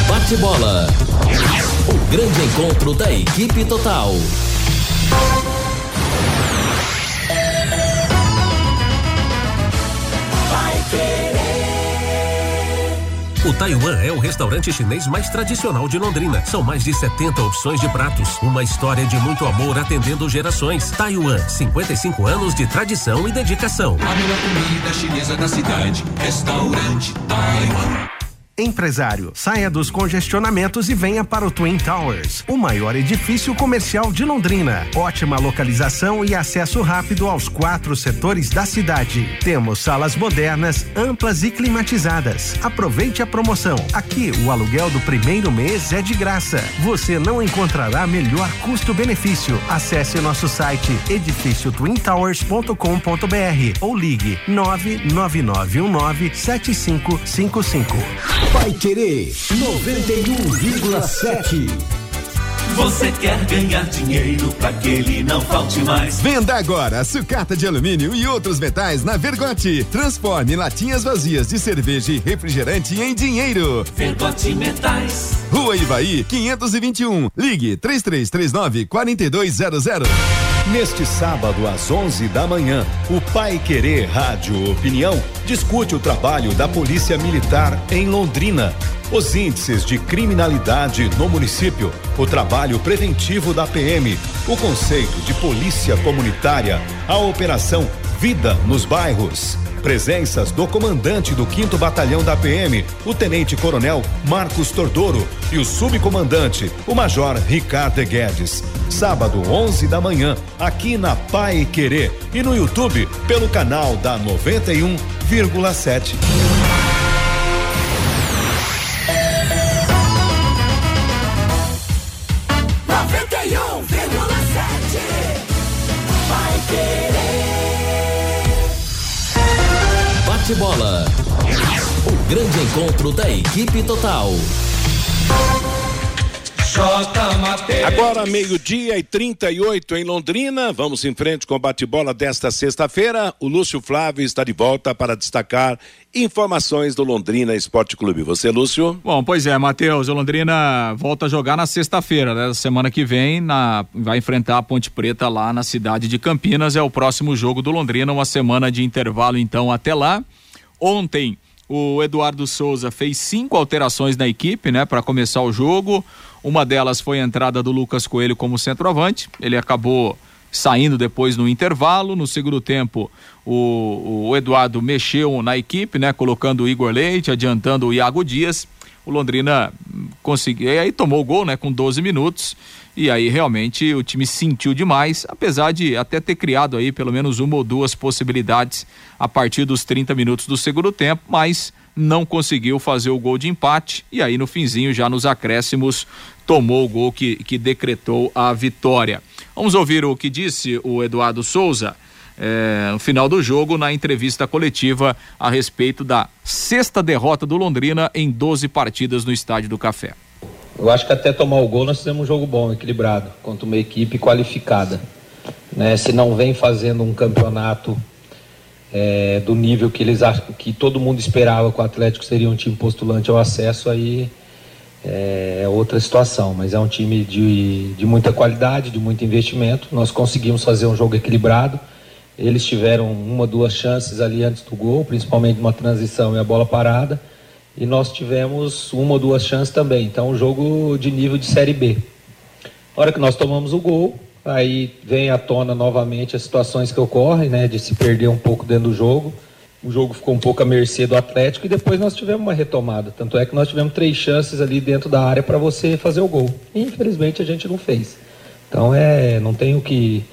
Bate bola. O grande encontro da equipe total. O Taiwan é o restaurante chinês mais tradicional de Londrina. São mais de 70 opções de pratos. Uma história de muito amor atendendo gerações. Taiwan, 55 anos de tradição e dedicação. A melhor comida chinesa da cidade. Restaurante Taiwan. Empresário, saia dos congestionamentos e venha para o Twin Towers, o maior edifício comercial de Londrina. Ótima localização e acesso rápido aos quatro setores da cidade. Temos salas modernas, amplas e climatizadas. Aproveite a promoção. Aqui, o aluguel do primeiro mês é de graça. Você não encontrará melhor custo-benefício. Acesse nosso site edifíciotwintowers.com.br ou ligue 99919 7555. Vai Querer 91,7. Você quer ganhar dinheiro para que ele não falte mais? Venda agora sucata de alumínio e outros metais na Vergote. Transforme latinhas vazias de cerveja e refrigerante em dinheiro. Vergote Metais. Rua Ivaí, 521. Ligue 3339 4200. Neste sábado, às 11 da manhã, o Pai Querer Rádio Opinião discute o trabalho da Polícia Militar em Londrina, os índices de criminalidade no município, o trabalho preventivo da PM, o conceito de polícia comunitária, a operação Vida nos Bairros. Presenças do comandante do 5 Batalhão da PM, o Tenente Coronel Marcos Tordoro e o subcomandante, o Major Ricardo Guedes. Sábado, 11 da manhã, aqui na Pai Querer e no YouTube pelo canal da 91,7. Bate bola. O grande encontro da equipe total. Agora, meio-dia e 38 em Londrina. Vamos em frente com o bate-bola desta sexta-feira. O Lúcio Flávio está de volta para destacar informações do Londrina Esporte Clube. Você, Lúcio? Bom, pois é, Matheus. O Londrina volta a jogar na sexta-feira, né? Semana que vem, na... vai enfrentar a Ponte Preta lá na cidade de Campinas. É o próximo jogo do Londrina. Uma semana de intervalo, então, até lá. Ontem. O Eduardo Souza fez cinco alterações na equipe, né, para começar o jogo. Uma delas foi a entrada do Lucas Coelho como centroavante. Ele acabou saindo depois no intervalo. No segundo tempo, o, o Eduardo mexeu na equipe, né? Colocando o Igor Leite, adiantando o Iago Dias. O Londrina conseguiu. E aí tomou o gol, né? Com 12 minutos. E aí realmente o time sentiu demais, apesar de até ter criado aí pelo menos uma ou duas possibilidades a partir dos 30 minutos do segundo tempo, mas não conseguiu fazer o gol de empate e aí no finzinho, já nos acréscimos, tomou o gol que, que decretou a vitória. Vamos ouvir o que disse o Eduardo Souza é, no final do jogo, na entrevista coletiva a respeito da sexta derrota do Londrina em 12 partidas no Estádio do Café. Eu acho que até tomar o gol nós fizemos um jogo bom, equilibrado, contra uma equipe qualificada. Né? Se não vem fazendo um campeonato é, do nível que eles que todo mundo esperava que o Atlético seria um time postulante ao acesso, aí é, é outra situação. Mas é um time de, de muita qualidade, de muito investimento. Nós conseguimos fazer um jogo equilibrado. Eles tiveram uma, duas chances ali antes do gol, principalmente uma transição e a bola parada. E nós tivemos uma ou duas chances também. Então, um jogo de nível de Série B. Na hora que nós tomamos o gol, Aí vem à tona novamente as situações que ocorrem, né, de se perder um pouco dentro do jogo. O jogo ficou um pouco à mercê do Atlético e depois nós tivemos uma retomada. Tanto é que nós tivemos três chances ali dentro da área para você fazer o gol. E, infelizmente a gente não fez. Então é, não tenho que.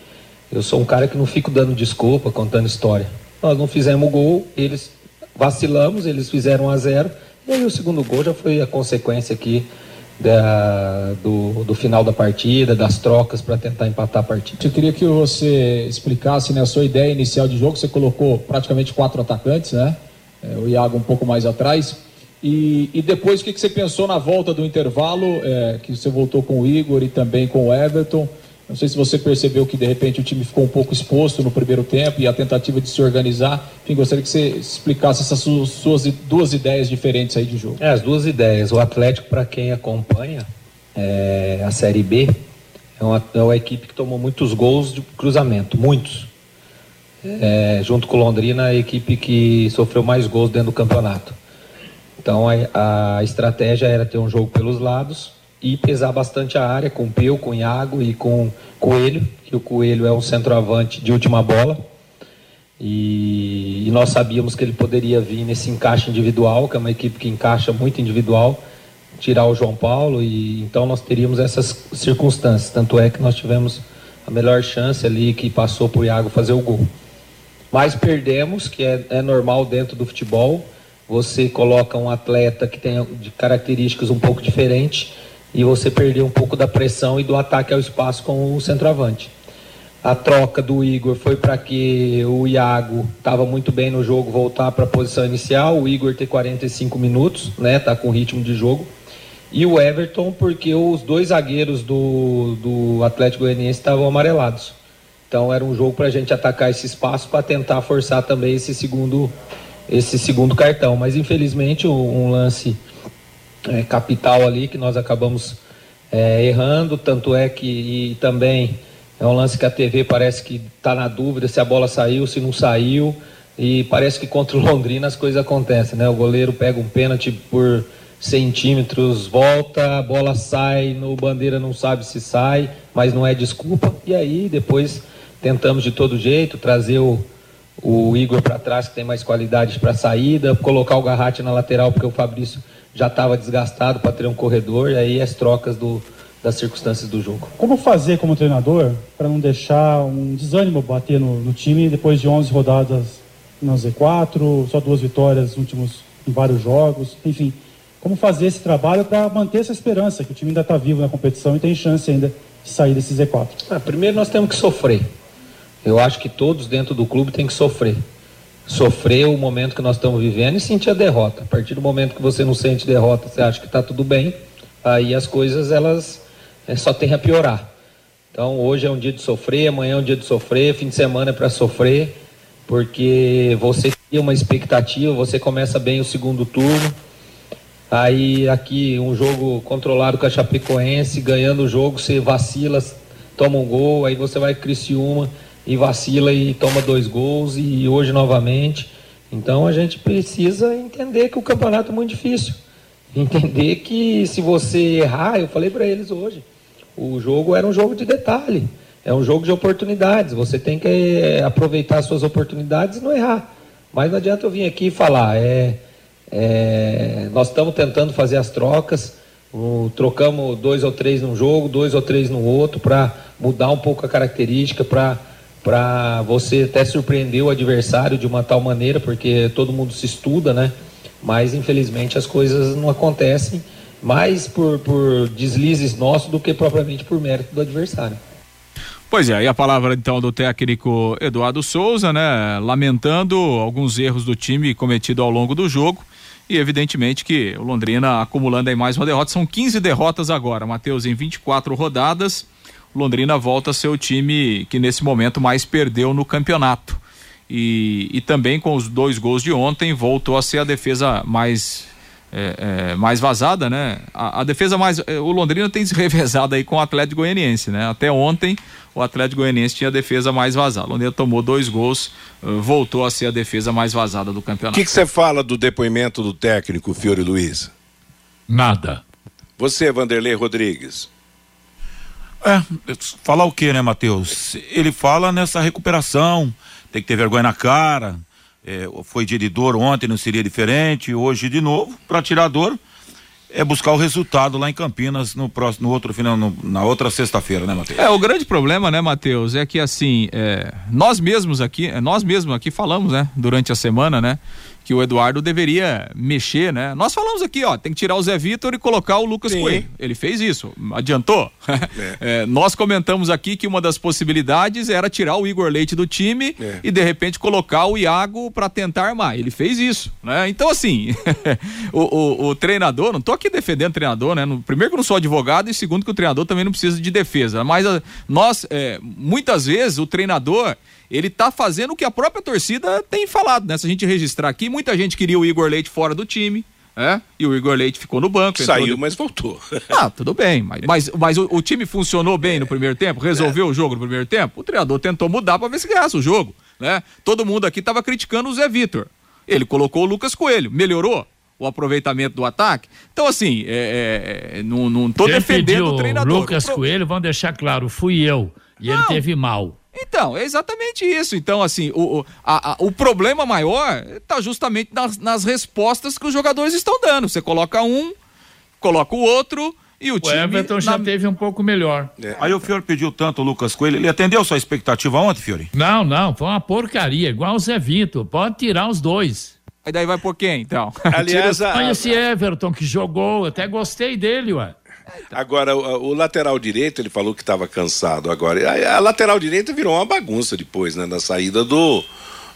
Eu sou um cara que não fico dando desculpa, contando história. Nós não fizemos o gol, eles vacilamos, eles fizeram a zero. E aí o segundo gol já foi a consequência aqui da, do, do, final da partida, das trocas para tentar empatar a partida. Eu queria que você explicasse né, a sua ideia inicial de jogo. Você colocou praticamente quatro atacantes, né? É, o Iago um pouco mais atrás. E, e depois, o que, que você pensou na volta do intervalo? É, que você voltou com o Igor e também com o Everton. Não sei se você percebeu que de repente o time ficou um pouco exposto no primeiro tempo e a tentativa de se organizar. Enfim, gostaria que você explicasse essas suas duas ideias diferentes aí de jogo. É, as duas ideias. O Atlético, para quem acompanha é, a Série B, é uma, é uma equipe que tomou muitos gols de cruzamento, muitos. É, junto com Londrina, a equipe que sofreu mais gols dentro do campeonato. Então a, a estratégia era ter um jogo pelos lados e pesar bastante a área com Peu, com Iago e com Coelho, que o Coelho é um centroavante de última bola. E, e, nós sabíamos que ele poderia vir nesse encaixe individual, que é uma equipe que encaixa muito individual, tirar o João Paulo, e então nós teríamos essas circunstâncias. Tanto é que nós tivemos a melhor chance ali que passou para o Iago fazer o gol. Mas perdemos, que é, é normal dentro do futebol. Você coloca um atleta que tem de características um pouco diferentes e você perdeu um pouco da pressão e do ataque ao espaço com o centroavante. A troca do Igor foi para que o Iago estava muito bem no jogo voltar para a posição inicial, o Igor ter 45 minutos, né, tá com ritmo de jogo. E o Everton porque os dois zagueiros do, do Atlético Goianiense estavam amarelados. Então era um jogo para a gente atacar esse espaço para tentar forçar também esse segundo esse segundo cartão. Mas infelizmente um, um lance é, capital ali que nós acabamos é, errando, tanto é que e também é um lance que a TV parece que está na dúvida se a bola saiu, se não saiu, e parece que contra o Londrina as coisas acontecem, né? O goleiro pega um pênalti por centímetros, volta, a bola sai, no bandeira não sabe se sai, mas não é desculpa, e aí depois tentamos de todo jeito trazer o, o Igor para trás, que tem mais qualidade para saída, colocar o Garratti na lateral, porque o Fabrício já estava desgastado para ter um corredor, e aí as trocas do, das circunstâncias do jogo. Como fazer como treinador para não deixar um desânimo bater no, no, time depois de 11 rodadas na Z4, só duas vitórias últimos em vários jogos, enfim. Como fazer esse trabalho para manter essa esperança que o time ainda está vivo na competição e tem chance ainda de sair desse Z4? Ah, primeiro nós temos que sofrer. Eu acho que todos dentro do clube têm que sofrer sofrer o momento que nós estamos vivendo e sentir a derrota. A partir do momento que você não sente derrota, você acha que está tudo bem, aí as coisas elas é, só têm a piorar. Então hoje é um dia de sofrer, amanhã é um dia de sofrer, fim de semana é para sofrer, porque você cria uma expectativa, você começa bem o segundo turno, aí aqui um jogo controlado com a Chapecoense, ganhando o jogo, você vacila, toma um gol, aí você vai Criciúma, e vacila e toma dois gols e hoje novamente. Então a gente precisa entender que o campeonato é muito difícil. Entender que se você errar, eu falei para eles hoje, o jogo era um jogo de detalhe, é um jogo de oportunidades. Você tem que eh, aproveitar suas oportunidades e não errar. Mas não adianta eu vir aqui e falar, é, é nós estamos tentando fazer as trocas, o, trocamos dois ou três num jogo, dois ou três no outro, para mudar um pouco a característica, para para você até surpreender o adversário de uma tal maneira, porque todo mundo se estuda, né? Mas infelizmente as coisas não acontecem mais por, por deslizes nossos do que propriamente por mérito do adversário. Pois é, e a palavra então do técnico Eduardo Souza, né? Lamentando alguns erros do time cometido ao longo do jogo. E evidentemente que o Londrina acumulando aí mais uma derrota, são 15 derrotas agora, Matheus, em 24 rodadas. Londrina volta a ser o time que nesse momento mais perdeu no campeonato. E, e também com os dois gols de ontem, voltou a ser a defesa mais é, é, mais vazada, né? A, a, defesa mais. É, o Londrina tem se revezado aí com o Atlético Goianiense, né? Até ontem o Atlético Goianiense tinha a defesa mais vazada. O Londrina tomou dois gols, uh, voltou a ser a defesa mais vazada do campeonato. O que você fala do depoimento do técnico Fiore Luiz? Nada. Você, Vanderlei Rodrigues. É, falar o que, né, Matheus? Ele fala nessa recuperação, tem que ter vergonha na cara, é, foi de dor ontem, não seria diferente, hoje de novo, para tirar dor é buscar o resultado lá em Campinas no próximo, no outro final, no, na outra sexta-feira, né, Matheus? É, o grande problema, né, Matheus, é que assim, é, nós mesmos aqui, é, nós mesmos aqui falamos, né, durante a semana, né, que o Eduardo deveria mexer, né? Nós falamos aqui, ó, tem que tirar o Zé Vitor e colocar o Lucas Sim. Coelho. Ele fez isso, adiantou. É. É, nós comentamos aqui que uma das possibilidades era tirar o Igor Leite do time é. e de repente colocar o Iago para tentar armar. Ele fez isso, né? Então assim, o, o, o, treinador, não tô aqui defendendo o treinador, né? No, primeiro que eu não sou advogado e segundo que o treinador também não precisa de defesa. Mas a, nós, é, muitas vezes o treinador ele tá fazendo o que a própria torcida tem falado, né? Se a gente registrar aqui, muita gente queria o Igor Leite fora do time. É? E o Igor Leite ficou no banco. Saiu, de... mas voltou. Ah, tudo bem. Mas, mas, mas o, o, time funcionou bem no primeiro tempo? Resolveu é. o jogo no primeiro tempo? O treinador tentou mudar para ver se ganhasse o jogo. Né? Todo mundo aqui estava criticando o Zé Vitor. Ele colocou o Lucas Coelho. Melhorou? o aproveitamento do ataque. Então, assim, é, é, é não, não tô Quem defendendo o treinador. Lucas Pro... Coelho, vamos deixar claro, fui eu. E não. ele teve mal. Então, é exatamente isso. Então, assim, o, o, a, a, o problema maior está justamente nas, nas, respostas que os jogadores estão dando. Você coloca um, coloca o outro e o, o time. O Everton já teve um pouco melhor. É. Aí o Fiore pediu tanto o Lucas Coelho. Ele atendeu sua expectativa ontem, Fiore? Não, não. Foi uma porcaria, igual o Zé Vitor. Pode tirar os dois. Aí daí vai por quem, então? Aliás, a... Esse Everton que jogou, até gostei dele, ué. Agora, o, o, lateral direito, ele falou que estava cansado agora. A, a, lateral direita virou uma bagunça depois, né? Na saída do.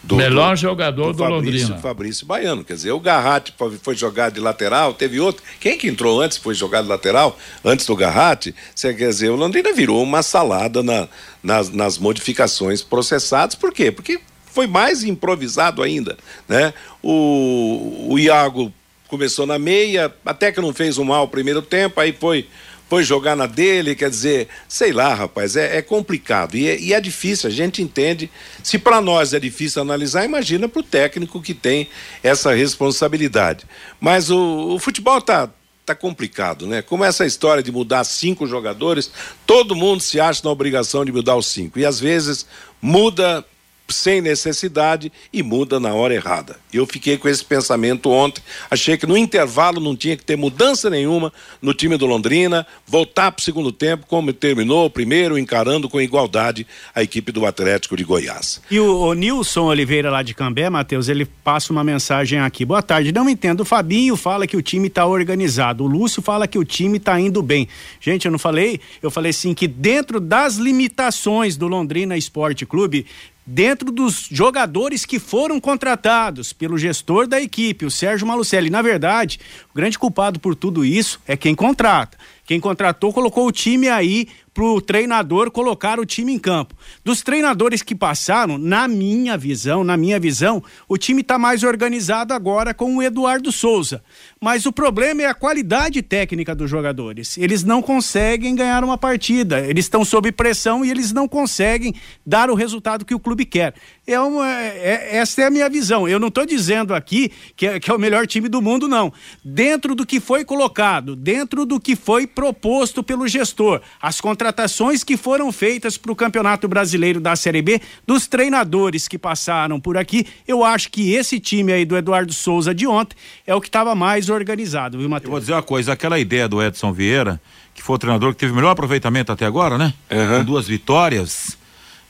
do Melhor do, jogador do, do Fabrício, Londrina. Fabrício Baiano. Quer dizer, o Garratti foi jogar de lateral, teve outro. Quem que entrou antes foi jogar de lateral, antes do Garratti? Você quer dizer, o Londrina virou uma salada na, nas, nas modificações processadas. Por quê? Porque foi mais improvisado ainda, né? O, o Iago começou na meia, até que não fez um mal primeiro tempo, aí foi foi jogar na dele, quer dizer, sei lá, rapaz, é, é complicado e é, e é, difícil, a gente entende. Se para nós é difícil analisar, imagina para o técnico que tem essa responsabilidade. Mas o, o futebol tá tá complicado, né? Como essa história de mudar cinco jogadores, todo mundo se acha na obrigação de mudar os cinco e às vezes muda sem necessidade e muda na hora errada. Eu fiquei com esse pensamento ontem, achei que no intervalo não tinha que ter mudança nenhuma no time do Londrina, voltar para o segundo tempo, como terminou o primeiro, encarando com igualdade a equipe do Atlético de Goiás. E o, o Nilson Oliveira lá de Cambé, Matheus, ele passa uma mensagem aqui. Boa tarde, não entendo. O Fabinho fala que o time está organizado, o Lúcio fala que o time está indo bem. Gente, eu não falei, eu falei sim que dentro das limitações do Londrina Esporte Clube, dentro dos jogadores que foram contratados pelo gestor da equipe, o Sérgio Malucelli. Na verdade, o grande culpado por tudo isso é quem contrata. Quem contratou colocou o time aí para o treinador colocar o time em campo. Dos treinadores que passaram, na minha visão, na minha visão, o time está mais organizado agora com o Eduardo Souza. Mas o problema é a qualidade técnica dos jogadores. Eles não conseguem ganhar uma partida. Eles estão sob pressão e eles não conseguem dar o resultado que o clube quer. É uma, é, essa é a minha visão. Eu não estou dizendo aqui que é, que é o melhor time do mundo, não. Dentro do que foi colocado, dentro do que foi proposto pelo gestor, as contratações que foram feitas para o Campeonato Brasileiro da Série B, dos treinadores que passaram por aqui, eu acho que esse time aí do Eduardo Souza de ontem é o que estava mais organizado, viu, Matheus? Eu vou dizer uma coisa, aquela ideia do Edson Vieira, que foi o treinador que teve o melhor aproveitamento até agora, né? Uhum. Com duas vitórias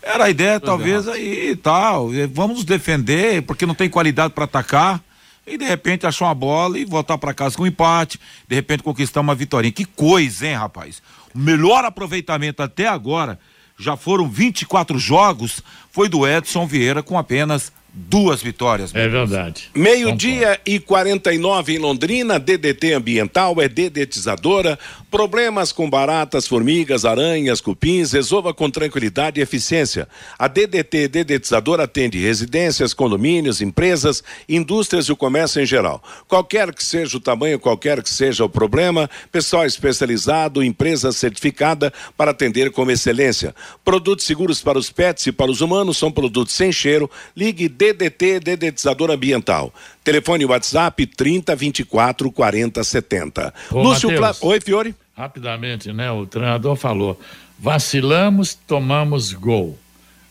era a ideia, talvez, aí e tal. Vamos defender, porque não tem qualidade para atacar. E de repente achar uma bola e voltar para casa com um empate. De repente conquistar uma vitória. Que coisa, hein, rapaz? O melhor aproveitamento até agora já foram 24 jogos, foi do Edson Vieira com apenas duas vitórias. É verdade. Meio-dia e 49 em Londrina, DDT ambiental é dedetizadora. Problemas com baratas, formigas, aranhas, cupins, resolva com tranquilidade e eficiência. A DDT dedetizadora atende residências, condomínios, empresas, indústrias e o comércio em geral. Qualquer que seja o tamanho, qualquer que seja o problema, pessoal especializado, empresa certificada para atender com excelência. Produtos seguros para os pets e para os humanos são produtos sem cheiro. Ligue DDT Dedetizador Ambiental. Telefone WhatsApp 30 24 40 70. Ô, Lúcio. Pla... Oi, Fiore. Rapidamente, né? O treinador falou: vacilamos, tomamos gol.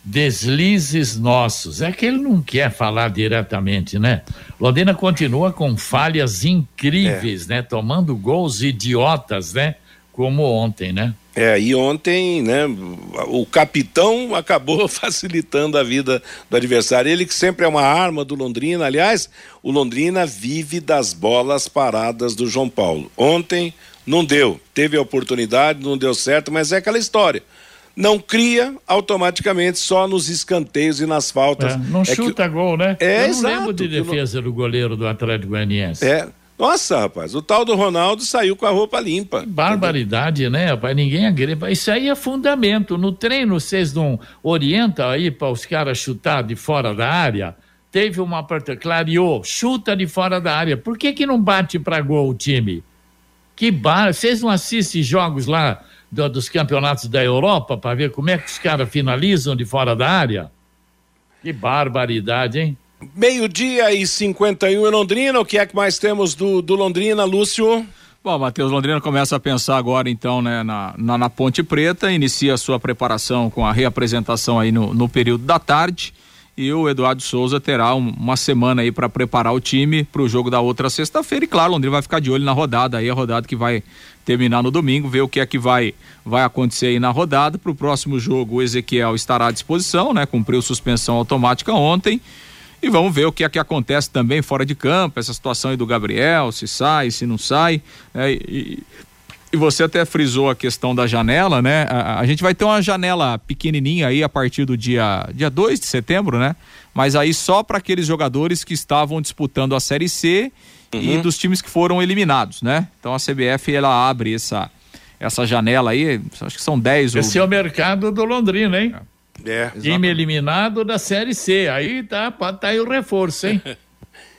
Deslizes nossos. É que ele não quer falar diretamente, né? Londrina continua com falhas incríveis, né? Tomando gols idiotas, né? Como ontem, né? É, e ontem, né, o capitão acabou facilitando a vida do adversário. Ele que sempre é uma arma do Londrina. Aliás, o Londrina vive das bolas paradas do João Paulo. Ontem não deu. Teve a oportunidade, não deu certo, mas é aquela história. Não cria automaticamente só nos escanteios e nas faltas. É, não É que- chuta gol, né? É, Eu não exato, lembro de que defesa do goleiro do Atlético Goianiense. É. Nossa, rapaz, o tal do Ronaldo saiu com a roupa limpa. Barbaridade, né, rapaz? Ninguém agrega. Isso aí é fundamento. No treino, vocês não orientam aí para os caras chutar de fora da área? Teve uma parte, clareou, chuta de fora da área. Por que que não bate para gol o time? Que bar... Vocês não assistem jogos lá do- dos campeonatos da Europa para ver como é que os caras finalizam de fora da área? Que barbaridade, hein? Meio-dia e 51 em Londrina. O que é que mais temos do, do Londrina, Lúcio? Bom, Matheus Londrina começa a pensar agora então né, na, na, na Ponte Preta, inicia a sua preparação com a reapresentação aí no, no período da tarde e o Eduardo Souza terá um- uma semana aí para preparar o time para o jogo da outra sexta-feira e claro, Londrina vai ficar de olho na rodada aí, a rodada que vai terminar no domingo, ver o que é que vai vai acontecer aí na rodada. Para o próximo jogo o Ezequiel estará à disposição, né? Cumpriu suspensão automática ontem. E vamos ver o que é que acontece também fora de campo, essa situação aí do Gabriel, se sai, se não sai. né? E, e você até frisou a questão da janela, né? A, a gente vai ter uma janela pequenininha aí a partir do dia dia 2 de setembro, né? Mas aí só para aqueles jogadores que estavam disputando a Série C e Uhum. dos times que foram eliminados, né? Então a CBF ela abre essa essa janela aí, acho que são 10 ou Esse é o mercado do Londrina, hein? É. Time eliminado da Série C. Aí tá, pode tá aí o reforço, hein?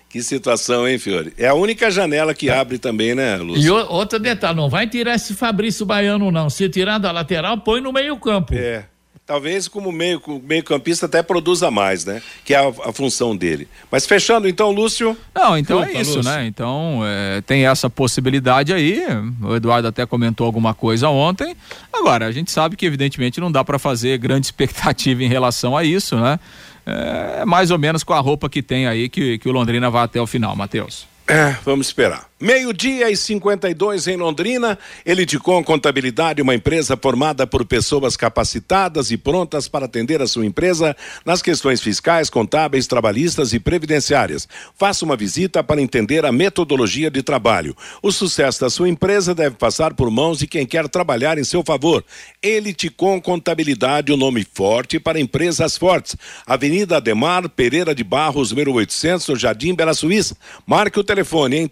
Que situação, hein, Fiore? É a única janela que abre também, né, Lúcio? E o- outro detalhe, não vai tirar esse Fabrício Baiano, não. Se tirar da lateral, põe no meio-campo. É. Talvez como meio, meio campista até produza mais, né? Que é a, a função dele. Mas fechando então, Lúcio. Não, então Desculpa, é isso, Lúcio. né? Então é, tem essa possibilidade aí. O Eduardo até comentou alguma coisa ontem. Agora, a gente sabe que evidentemente não dá para fazer grande expectativa em relação a isso, né? É mais ou menos com a roupa que tem aí que, que o Londrina vai até o final, Matheus. É, vamos esperar. Meio-dia e 52 em Londrina. Elitecom Contabilidade, uma empresa formada por pessoas capacitadas e prontas para atender a sua empresa nas questões fiscais, contábeis, trabalhistas e previdenciárias. Faça uma visita para entender a metodologia de trabalho. O sucesso da sua empresa deve passar por mãos de quem quer trabalhar em seu favor. Elitecom Contabilidade, o nome forte para empresas fortes. Avenida Ademar Pereira de Barros, número 800, no Jardim Bela Suíça. Marque o telefone em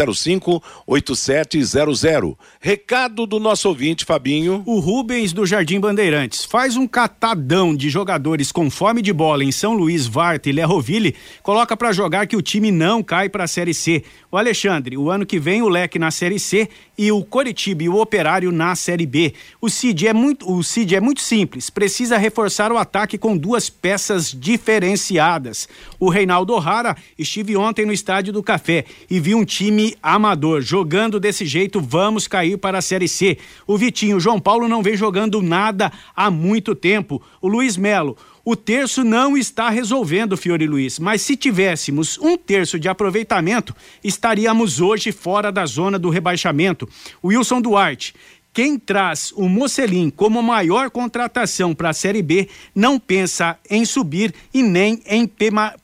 3305-8700. Recado do nosso ouvinte, Fabinho. O Rubens do Jardim Bandeirantes faz um catadão de jogadores com fome de bola em São Luís, Varta e Lerroville, coloca pra jogar que o time não cai pra Série C. O Alexandre, o ano que vem o Leque na Série C e o Coritiba e o Operário na Série B. O Cid é muito, o Cid é muito simples, precisa reforçar o ataque com duas peças diferenciadas. O Reinaldo O'Hara estive ontem no Estádio do Café e vi um time amador jogando desse jeito, vamos cair para a Série C. O Vitinho, João Paulo não vem jogando nada há muito tempo. O Luiz Melo, o terço não está resolvendo, Fiore Luiz, mas se tivéssemos um terço de aproveitamento, estaríamos hoje fora da zona do rebaixamento. Wilson Duarte. Quem traz o Mocelin como maior contratação para a Série B não pensa em subir e nem em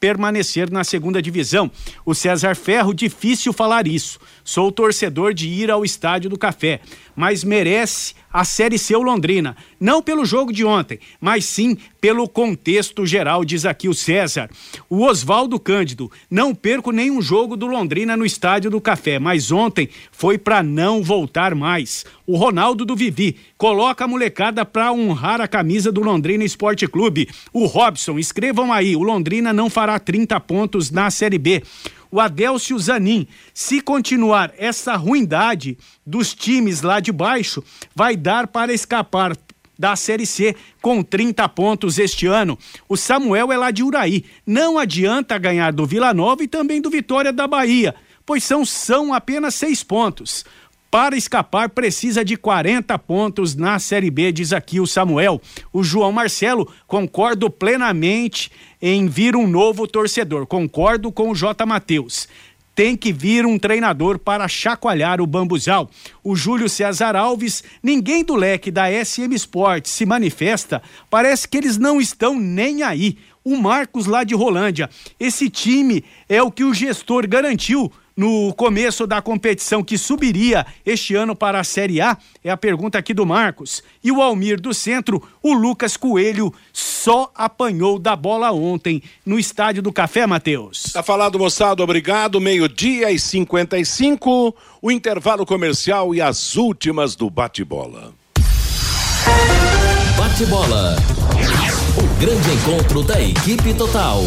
permanecer na segunda divisão. O César Ferro, difícil falar isso. Sou torcedor de ir ao estádio do Café, mas merece a Série C Londrina. Não pelo jogo de ontem, mas sim pelo contexto geral, diz aqui o César. O Oswaldo Cândido, não perco nenhum jogo do Londrina no estádio do Café, mas ontem foi para não voltar mais. O Ronaldo do Vivi, coloca a molecada para honrar a camisa do Londrina Esporte Clube. O Robson, escrevam aí, o Londrina não fará 30 pontos na Série B o Adélcio Zanin. Se continuar essa ruindade dos times lá de baixo, vai dar para escapar da Série C com 30 pontos este ano. O Samuel é lá de Uraí. Não adianta ganhar do Vila Nova e também do Vitória da Bahia, pois são, são apenas seis pontos. Para escapar, precisa de 40 pontos na Série B, diz aqui o Samuel. O João Marcelo, concordo plenamente em vir um novo torcedor. Concordo com o J. Matheus tem que vir um treinador para chacoalhar o bambuzal. O Júlio César Alves, ninguém do leque da SM Sports se manifesta, parece que eles não estão nem aí. O Marcos lá de Rolândia, esse time é o que o gestor garantiu no começo da competição que subiria este ano para a Série A? É a pergunta aqui do Marcos. E o Almir do Centro, o Lucas Coelho só apanhou da bola ontem no Estádio do Café, Matheus. Tá falado, moçada, obrigado. Meio-dia e 55, o intervalo comercial e as últimas do bate-bola. Bate-bola. O grande encontro da equipe total.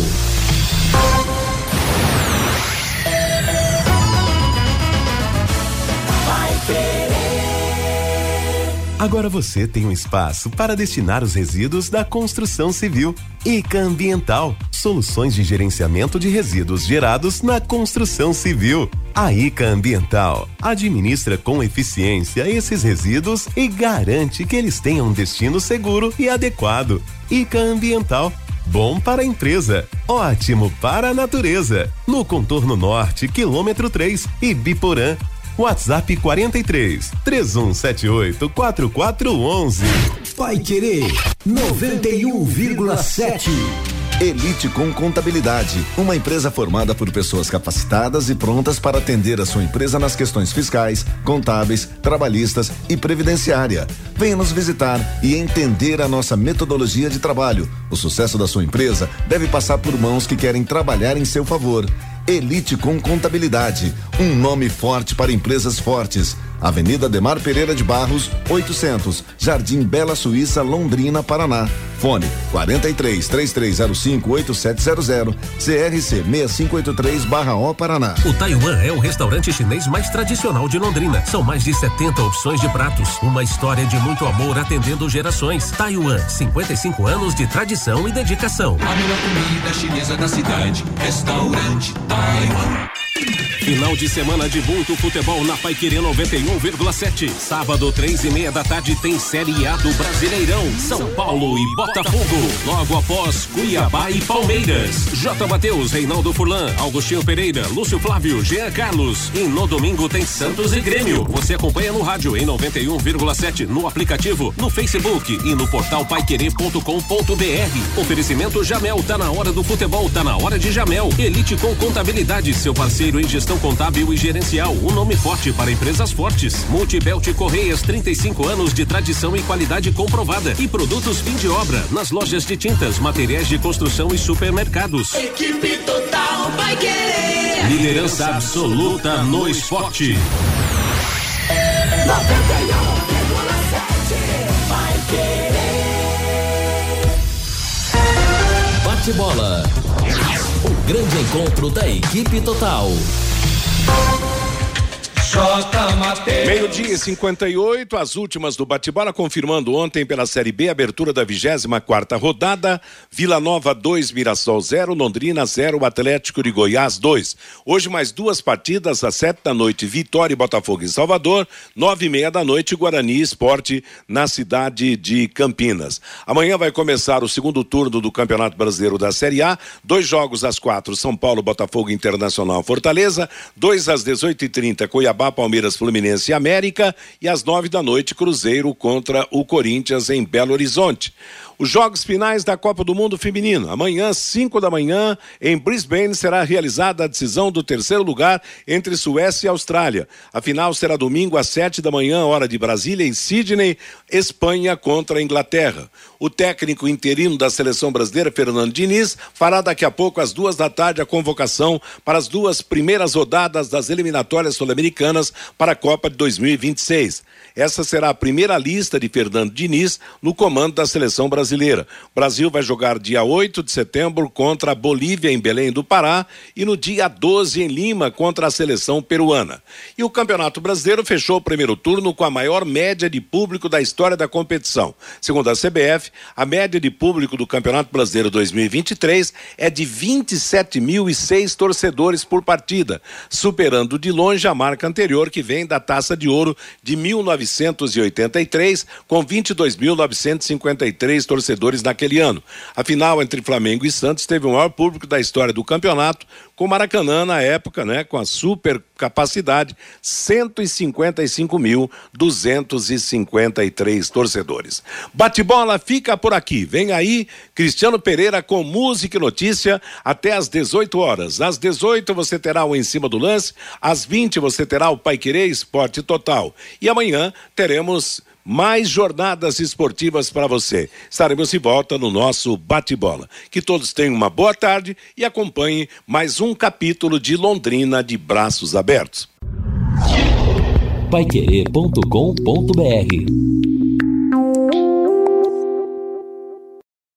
Agora você tem um espaço para destinar os resíduos da construção civil. ICA Ambiental, soluções de gerenciamento de resíduos gerados na construção civil. A ICA Ambiental administra com eficiência esses resíduos e garante que eles tenham um destino seguro e adequado. ICA Ambiental Bom para a empresa, ótimo para a natureza. No contorno norte, quilômetro 3, Ibiporã, WhatsApp 43 3178 4411. Vai querer 91,7. Elite com Contabilidade, uma empresa formada por pessoas capacitadas e prontas para atender a sua empresa nas questões fiscais, contábeis, trabalhistas e previdenciária. Venha nos visitar e entender a nossa metodologia de trabalho. O sucesso da sua empresa deve passar por mãos que querem trabalhar em seu favor. Elite com Contabilidade, um nome forte para empresas fortes. Avenida Demar Pereira de Barros, 800, Jardim Bela Suíça, Londrina, Paraná. Fone 43 3305 8700 CRC 6583 barra O Paraná. O Taiwan é o restaurante chinês mais tradicional de Londrina. São mais de 70 opções de pratos. Uma história de muito amor atendendo gerações. Taiwan, 55 anos de tradição e dedicação. A melhor comida chinesa da cidade. Restaurante Taiwan. Final de semana de muito futebol na Paiquerê 91,7. Sábado, três e meia da tarde, tem Série A do Brasileirão. São Paulo e Botafogo. Logo após, Cuiabá e Palmeiras. J. Matheus, Reinaldo Furlan, Augustinho Pereira, Lúcio Flávio, Jean Carlos. E no domingo tem Santos e Grêmio. Você acompanha no rádio em 91,7, no aplicativo, no Facebook e no portal paiquerê.com.br. Oferecimento Jamel, tá na hora do futebol, tá na hora de Jamel. Elite com contabilidade, seu parceiro em gestão contábil e gerencial, um nome forte para empresas fortes. Multibelt Correias, 35 anos de tradição e qualidade comprovada. E produtos fim de obra, nas lojas de tintas, materiais de construção e supermercados. Equipe total vai querer. Liderança absoluta no esporte. 91,7 vai querer. Bate-bola. O grande encontro da equipe total. Bye. Meio-dia e 58, as últimas do bate-bola, confirmando ontem pela Série B, abertura da 24 rodada. Vila Nova 2, Mirassol 0, Londrina 0, Atlético de Goiás 2. Hoje mais duas partidas, às sete da noite, Vitória e Botafogo em Salvador, nove e meia da noite, Guarani Esporte na cidade de Campinas. Amanhã vai começar o segundo turno do Campeonato Brasileiro da Série A. Dois jogos às quatro, São Paulo, Botafogo Internacional Fortaleza. Dois às 18 e 30 Cuiabá. Cuiabá, Palmeiras, Fluminense e América. E às nove da noite, Cruzeiro contra o Corinthians em Belo Horizonte. Os jogos finais da Copa do Mundo Feminino. Amanhã, 5 da manhã, em Brisbane, será realizada a decisão do terceiro lugar entre Suécia e Austrália. A final será domingo às 7 da manhã, hora de Brasília, em Sydney, Espanha contra a Inglaterra. O técnico interino da seleção brasileira, Fernando Diniz, fará daqui a pouco, às duas da tarde, a convocação para as duas primeiras rodadas das eliminatórias sul-americanas para a Copa de 2026. Essa será a primeira lista de Fernando Diniz no comando da seleção brasileira. O Brasil vai jogar dia 8 de setembro contra a Bolívia em Belém do Pará e no dia 12 em Lima contra a seleção peruana. E o Campeonato Brasileiro fechou o primeiro turno com a maior média de público da história da competição. Segundo a CBF, a média de público do Campeonato Brasileiro 2023 é de 27.006 torcedores por partida, superando de longe a marca anterior que vem da Taça de Ouro de 19 1983, com 22.953 torcedores naquele ano. A final entre Flamengo e Santos teve o maior público da história do campeonato, com Maracanã na época, né, com a super capacidade, 155.253 torcedores. Bate-bola fica por aqui. Vem aí Cristiano Pereira com música e notícia até às 18 horas. Às 18 você terá o em cima do lance, às 20 você terá o Pai Querer Esporte Total. E amanhã teremos mais jornadas esportivas para você. Estaremos de volta no nosso bate-bola. Que todos tenham uma boa tarde e acompanhem mais um capítulo de Londrina de braços abertos. Paiquerê.com.br